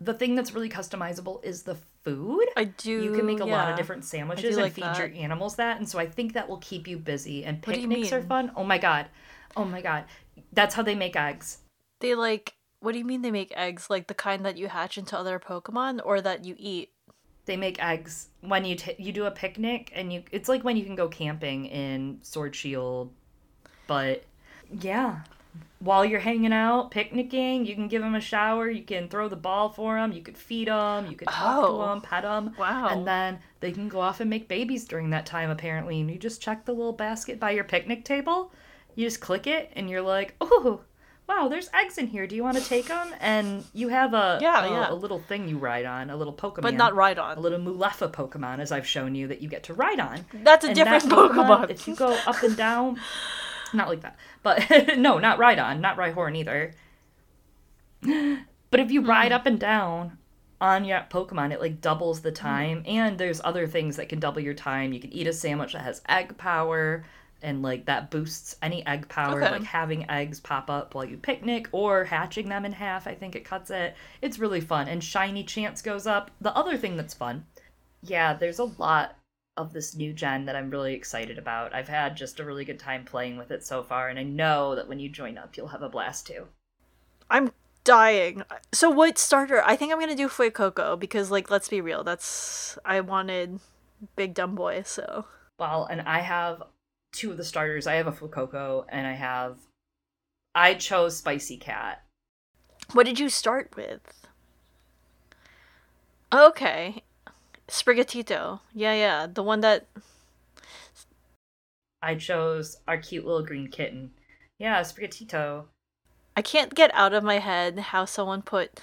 The thing that's really customizable is the food. I do. You can make a yeah. lot of different sandwiches and like feed that. your animals that, and so I think that will keep you busy. And picnics are fun. Oh my god, oh my god, that's how they make eggs. They like. What do you mean they make eggs? Like the kind that you hatch into other Pokemon, or that you eat? They make eggs when you t- you do a picnic, and you. It's like when you can go camping in Sword Shield, but yeah while you're hanging out, picnicking, you can give them a shower, you can throw the ball for them, you could feed them, you could talk Oh. to them, pet them. Wow. And then they can go off and make babies during that time, apparently. And you just check the little basket by your picnic table. You just click it, and you're like, oh, wow, there's eggs in here. Do you want to take them? And you have a, Yeah, a, yeah. a little thing you ride on, a little Pokemon. but not ride on. A little Mulefa Pokemon, as I've shown you, that you get to ride on. That's a And different that Pokemon. If you go up and down, not like that, but no, not Rhydon, not Rhyhorn either. But if you ride mm-hmm. up and down on your Pokemon, it like doubles the time, mm-hmm. and there's other things that can double your time. You can eat a sandwich that has egg power, and like that boosts any egg power, Okay. like having eggs pop up while you picnic or hatching them in half. I think it cuts it. It's really fun, and shiny chance goes up. The other thing that's fun yeah, there's a lot of this new gen that I'm really excited about. I've had just a really good time playing with it so far, and I know that when you join up, you'll have a blast too. I'm dying. So what starter? I think I'm gonna do Fuecoco because, like, let's be real. That's I wanted Big Dumb Boy. So Well, and I have two of the starters. I have a Fuecoco, and I have. I chose Spicy Cat. what did you start with? Okay, Sprigatito. Yeah, yeah, the one that. I chose our cute little green kitten. Yeah, Sprigatito. I can't get out of my head how someone put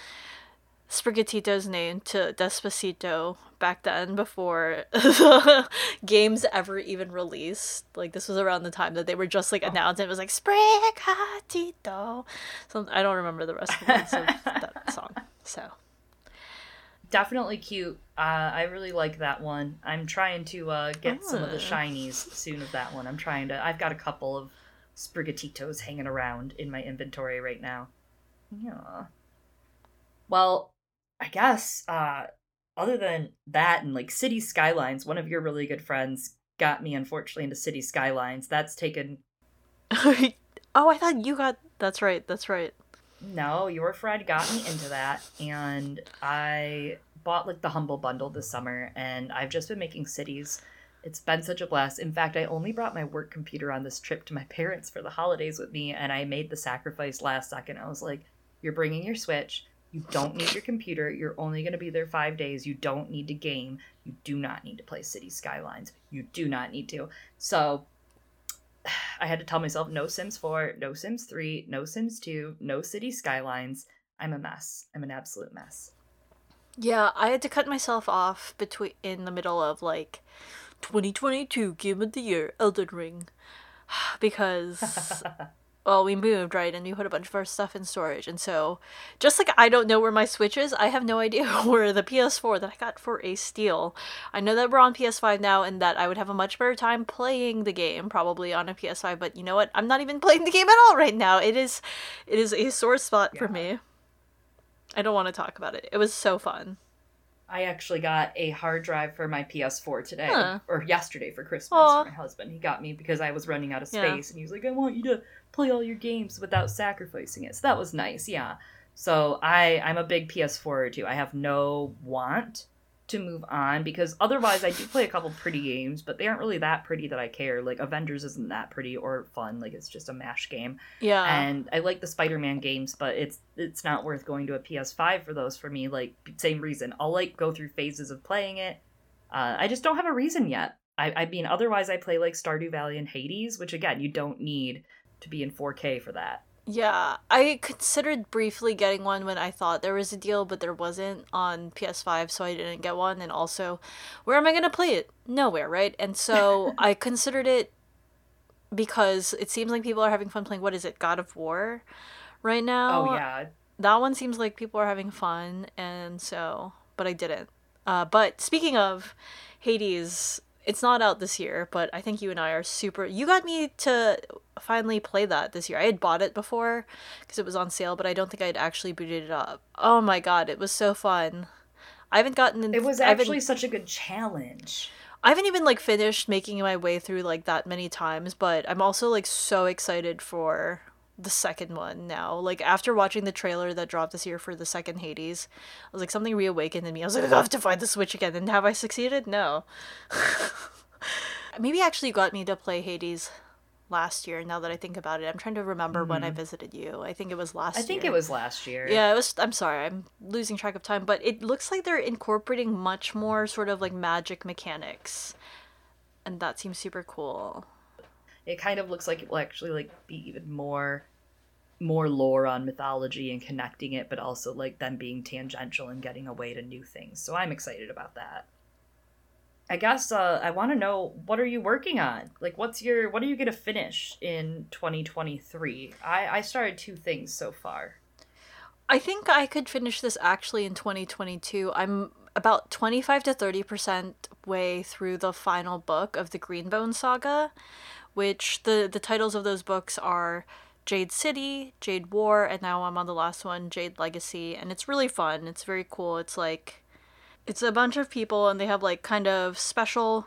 Sprigatito's name to Despacito back then before games ever even released. Like this was around the time that they were just like announced. It was like Sprigatito. So I don't remember the rest of of that song. So Definitely cute. Uh, I really like that one. I'm trying to uh, get some of the Ah. shinies soon of that one. I'm trying to. I've got a couple of Sprigatitos hanging around in my inventory right now. Yeah. Well, I guess uh, other than that and like City Skylines, one of your really good friends got me unfortunately into City Skylines. That's taken. Oh, I thought you got that's right, that's right. No, your friend got me into that, and I bought like the Humble Bundle this summer, and I've just been making cities. It's been such a blast. In fact, I only brought my work computer on this trip to my parents for the holidays with me, and I made the sacrifice last second. I was like, You're bringing your Switch. You don't need your computer. You're only going to be there five days. You don't need to game. You do not need to play City Skylines. You do not need to. So I had to tell myself no Sims 4, no Sims 3, no Sims 2, no City Skylines. I'm a mess. I'm an absolute mess. Yeah, I had to cut myself off between in the middle of like 2022 Game of the Year Elden Ring because well, we moved, right? And we put a bunch of our stuff in storage. And so, just like I don't know where my Switch is, I have no idea where the PS4 that I got for a steal. I know that we're on PS5 now and that I would have a much better time playing the game probably on a PS5, but you know what? I'm not even playing the game at all right now. It is it is a sore spot for me. I don't want to talk about it. It was so fun. I actually got a hard drive for my PS4 today, Huh. or yesterday for Christmas Aw. for my husband. He got me because I was running out of Yeah. space, and he was like, I want you to play all your games without sacrificing it. So that was nice, yeah. So I, I'm a big PS4 too. I have no want to move on because otherwise I do play a couple pretty games, but they aren't really that pretty that I care. Like Avengers isn't that pretty or fun. Like it's just a mash game. Yeah. and I like the Spider-Man games, but it's it's not worth going to a PS5 for those for me. Like same reason, I'll like go through phases of playing it. Uh, I just don't have a reason yet. I, I mean, otherwise I play like Stardew Valley and Hades, which again you don't need to be in 4K for that. Yeah, I considered briefly getting one when I thought there was a deal, but there wasn't on PS5, so I didn't get one. And also, where am I going to play it? Nowhere, right? And so I considered it because it seems like people are having fun playing, what is it, God of War right now? Oh yeah, That one seems like people are having fun, and so, but I didn't. Uh, but speaking of Hades, it's not out this year, but I think you and I are super. You got me to finally play that this year. I had bought it before because it was on sale, but I don't think I'd actually booted it up. Oh my god, it was so fun. I haven't gotten. In, it was actually such a good challenge. I haven't even like finished making my way through like that many times, but I'm also like so excited for the second one now. Like after watching the trailer that dropped this year for the second Hades, I was like something reawakened in me. I was like, I have to find the Switch again. And have I succeeded? No. Maybe actually got me to play Hades last year. Now that I think about it, I'm trying to remember mm-hmm. when I visited you. I think it was last. Year. I think year. it was last year. Yeah, it was. I'm sorry, I'm losing track of time, but it looks like they're incorporating much more sort of like magic mechanics, and that seems super cool. It kind of looks like it will actually like be even more more lore on mythology and connecting it, but also like them being tangential and getting away to new things. So I'm excited about that. I guess uh, I want to know what are you working on? Like, what's your what are you gonna finish in 2023? I I started two things so far. I think I could finish this actually in 2022. I'm about 25 to 30 percent way through the final book of the Greenbone saga, which the the titles of those books are Jade City, Jade War, and now I'm on the last one, Jade Legacy, and it's really fun. It's very cool. It's like it's a bunch of people and they have like kind of special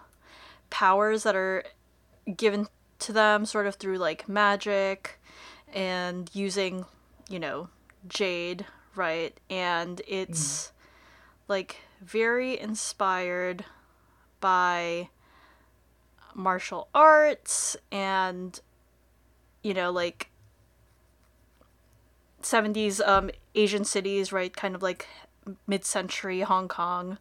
powers that are given to them sort of through like magic and using, you know, jade, right? And it's mm. like very inspired by martial arts and you know like 70s um asian cities right? Kind of like mid-century Hong Kong,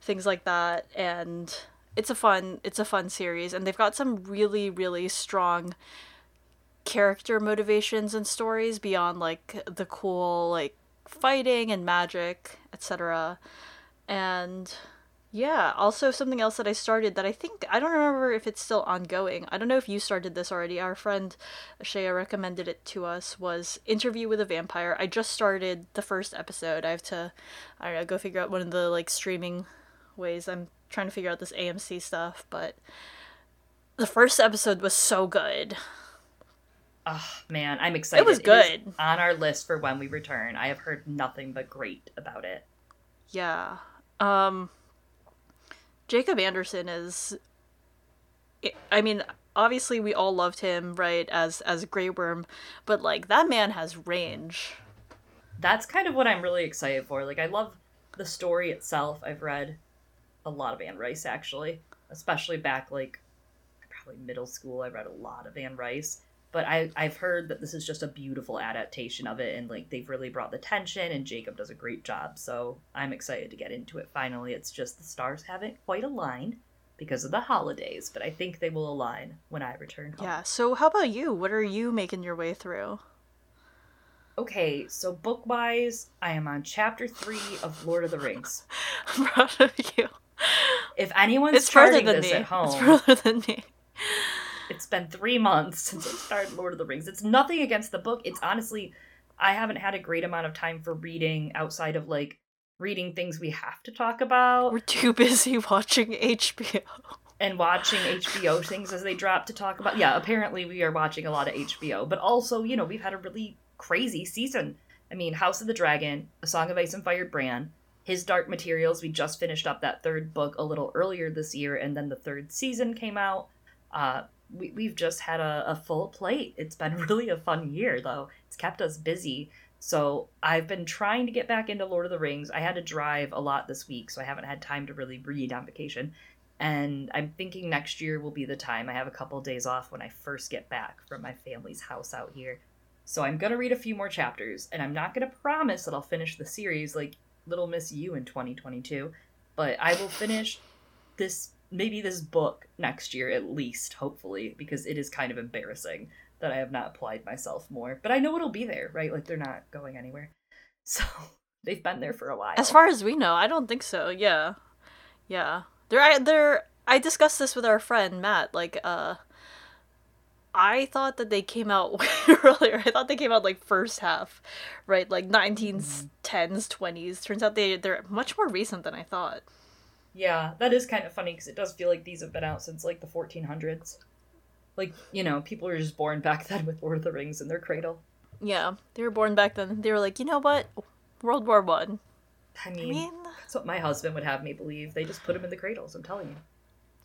things like that, and it's a fun it's a fun series, and they've got some really really strong character motivations and stories beyond like the cool like fighting and magic, etc. And yeah, also something else that I started that I think I don't remember if it's still ongoing. I don't know if you started this already. Our friend Shea recommended it to us was Interview with a Vampire. I just started the first episode. I have to I don't know, go figure out one of the like streaming ways. I'm trying to figure out this AMC stuff, but the first episode was so good. Oh man, I'm excited. It was good. It on our list for when we return. I have heard nothing but great about it. Yeah. Um Jacob Anderson is I mean, obviously we all loved him, right, as as Grey Worm, but like that man has range. That's kind of what I'm really excited for. Like I love the story itself. I've read a lot of Anne Rice actually, especially back like probably middle school. I read a lot of Anne Rice but I I've heard that this is just a beautiful adaptation of it, and like they've really brought the tension, and Jacob does a great job. So I'm excited to get into it. Finally, it's just the stars haven't quite aligned because of the holidays, but I think they will align when I return home. Yeah. So how about you? What are you making your way through? Okay, so book wise, I am on chapter three of Lord of the Rings. I'm proud of you. If anyone's it's starting this me. at home, it's further than me. It's been three months since I started Lord of the Rings. It's nothing against the book. It's honestly, I haven't had a great amount of time for reading outside of like reading things we have to talk about. We're too busy watching HBO. And watching HBO things as they drop to talk about. Yeah, apparently we are watching a lot of HBO, but also, you know, we've had a really crazy season. I mean, House of the Dragon, A Song of Ice and Fire Bran, His Dark Materials, we just finished up that third book a little earlier this year, and then the third season came out. Uh, we, we've just had a, a full plate. It's been really a fun year, though. It's kept us busy. So I've been trying to get back into Lord of the Rings. I had to drive a lot this week, so I haven't had time to really read on vacation. And I'm thinking next year will be the time. I have a couple days off when I first get back from my family's house out here. So I'm going to read a few more chapters, and I'm not going to promise that I'll finish the series like Little Miss You in 2022, but I will finish this maybe this book next year at least, hopefully, because it is kind of embarrassing that I have not applied myself more. But I know it'll be there, right? Like they're not going anywhere. So they've been there for a while. As far as we know, I don't think so. Yeah. Yeah. They're they're I discussed this with our friend Matt like uh I thought that they came out earlier. I thought they came out like first half, right? Like 1910s, mm-hmm. 20s. Turns out they they're much more recent than I thought. Yeah, that is kind of funny because it does feel like these have been out since like the 1400s. Like, you know, people were just born back then with Lord of the Rings in their cradle. Yeah, they were born back then. They were like, you know what? World War One. I. I mean, mean, that's what my husband would have me believe. They just put him in the cradles. I'm telling you.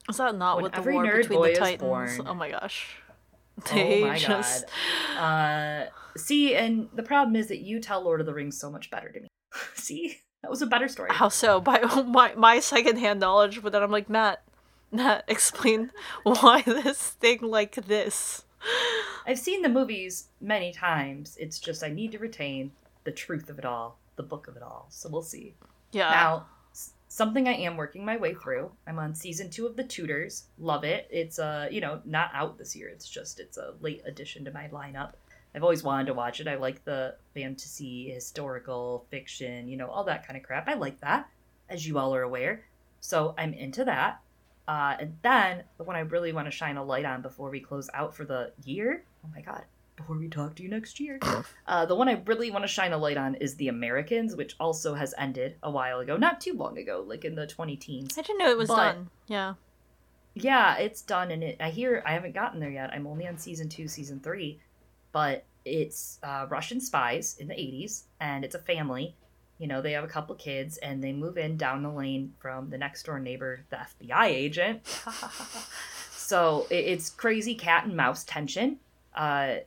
Is that not when what the war between the Titans? Oh my gosh. They oh my just... god. Uh, see, and the problem is that you tell Lord of the Rings so much better to me. see? That was a better story. How so? By my my secondhand knowledge, but then I'm like, Matt, Matt, explain why this thing like this. I've seen the movies many times. It's just I need to retain the truth of it all, the book of it all. So we'll see. Yeah. Now, something I am working my way through. I'm on season two of The Tudors. Love it. It's uh, you know, not out this year. It's just it's a late addition to my lineup. I've always wanted to watch it. I like the fantasy, historical fiction, you know, all that kind of crap. I like that, as you all are aware. So I'm into that. Uh, and then the one I really want to shine a light on before we close out for the year. Oh my god! Before we talk to you next year, uh, the one I really want to shine a light on is The Americans, which also has ended a while ago, not too long ago, like in the 20 teens. I didn't know it was But- done. Yeah. Yeah, it's done, and it. I hear I haven't gotten there yet. I'm only on season two, season three, but it's uh, Russian spies in the 80s, and it's a family. You know, they have a couple kids, and they move in down the lane from the next door neighbor, the FBI agent. so it's crazy cat and mouse tension. Uh,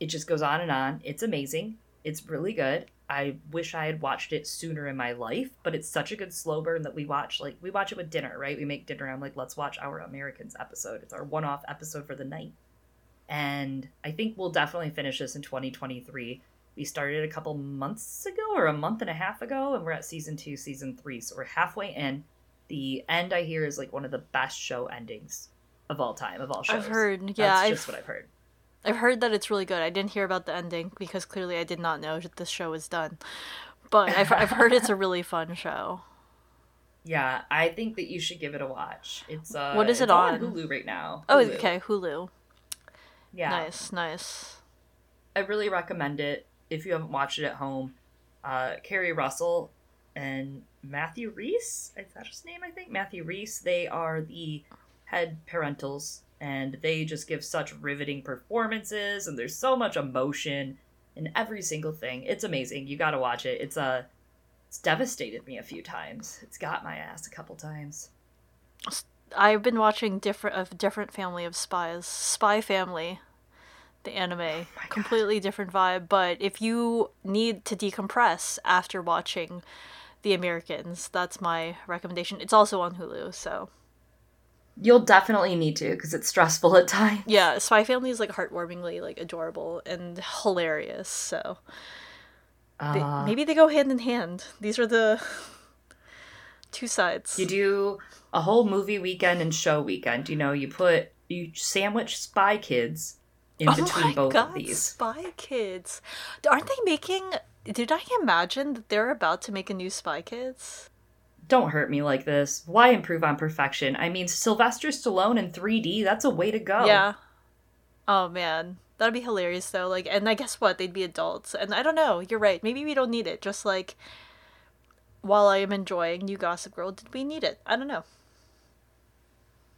it just goes on and on. It's amazing. It's really good. I wish I had watched it sooner in my life, but it's such a good slow burn that we watch. Like we watch it with dinner, right? We make dinner. I'm like, let's watch our Americans episode. It's our one-off episode for the night, and I think we'll definitely finish this in 2023. We started a couple months ago or a month and a half ago, and we're at season two, season three, so we're halfway in. The end I hear is like one of the best show endings of all time of all shows. I've heard. Yeah, That's I've just what I've heard. I've heard that it's really good. I didn't hear about the ending because clearly I did not know that this show was done. But I've I've heard it's a really fun show. Yeah, I think that you should give it a watch. It's uh, What is it it's all on? Hulu right now. Oh, okay, Hulu. Yeah, Nice, nice. I really recommend it if you haven't watched it at home. Uh, Keri Russell and Matthew Rhys, is that his name? I think Matthew Rhys. They are the head parentals, and they just give such riveting performances, and there's so much emotion in every single thing. It's amazing. You got to watch it. It's uh, it's devastated me a few times. It's got my ass a couple times. I've been watching different a different family of spies. Spy Family, the anime, Oh God. completely different vibe. But if you need to decompress after watching The Americans, that's my recommendation. It's also on Hulu, so You'll definitely need to because it's stressful at times. yeah, Spy Family is like heartwarmingly like adorable and hilarious. So they, Uh, maybe they go hand in hand. These are the two sides. You do a whole movie weekend and show weekend. You know, you put you sandwich Spy Kids in Oh between both God, of these. Spy Kids. Aren't they making? Did I imagine that they're about to make a new Spy Kids? Don't hurt me like this. Why improve on perfection? I mean, Sylvester Stallone in 3D, that's a way to go. Yeah. Oh man, that'd be hilarious though. Like, and I guess what? They'd be adults, and I don't know. You're right. Maybe we don't need it. Just like while I am enjoying New Gossip Girl, did we need it? I don't know.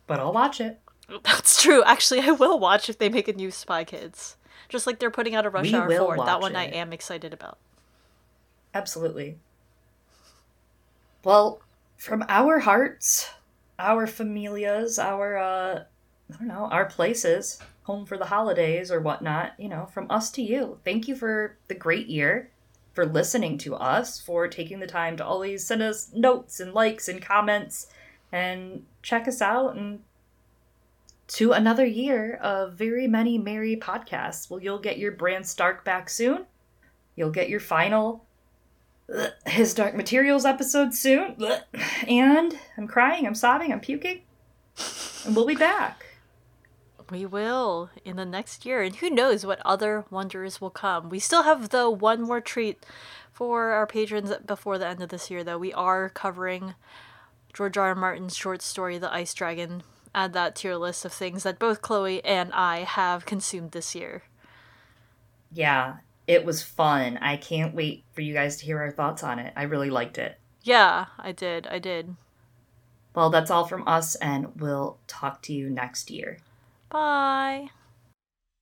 But I'll watch it. That's true. Actually, I will watch if they make a new Spy Kids. Just like they're putting out a Rush We Hour will 4. That one I am excited about. Absolutely. Well, from our hearts, our familias, our uh I don't know, our places, home for the holidays or whatnot, you know, from us to you. Thank you for the great year, for listening to us, for taking the time to always send us notes and likes and comments and check us out and to another year of very many merry podcasts. Well, you'll get your Bran Stark back soon. You'll get your final Ugh, his Dark Materials episode soon. Uh, and I'm crying, I'm sobbing, I'm puking. And we'll be back. We will in the next year, and who knows what other wonders will come. We still have the one more treat for our patrons before the end of this year, though. We are covering George R. R. Martin's short story, The Ice Dragon. Add that to your list of things that both Chloe and I have consumed this year. Yeah, it was fun. I can't wait for you guys to hear our thoughts on it. I really liked it. Yeah, I did. I did. Well, that's all from us, and we'll talk to you next year. Bye.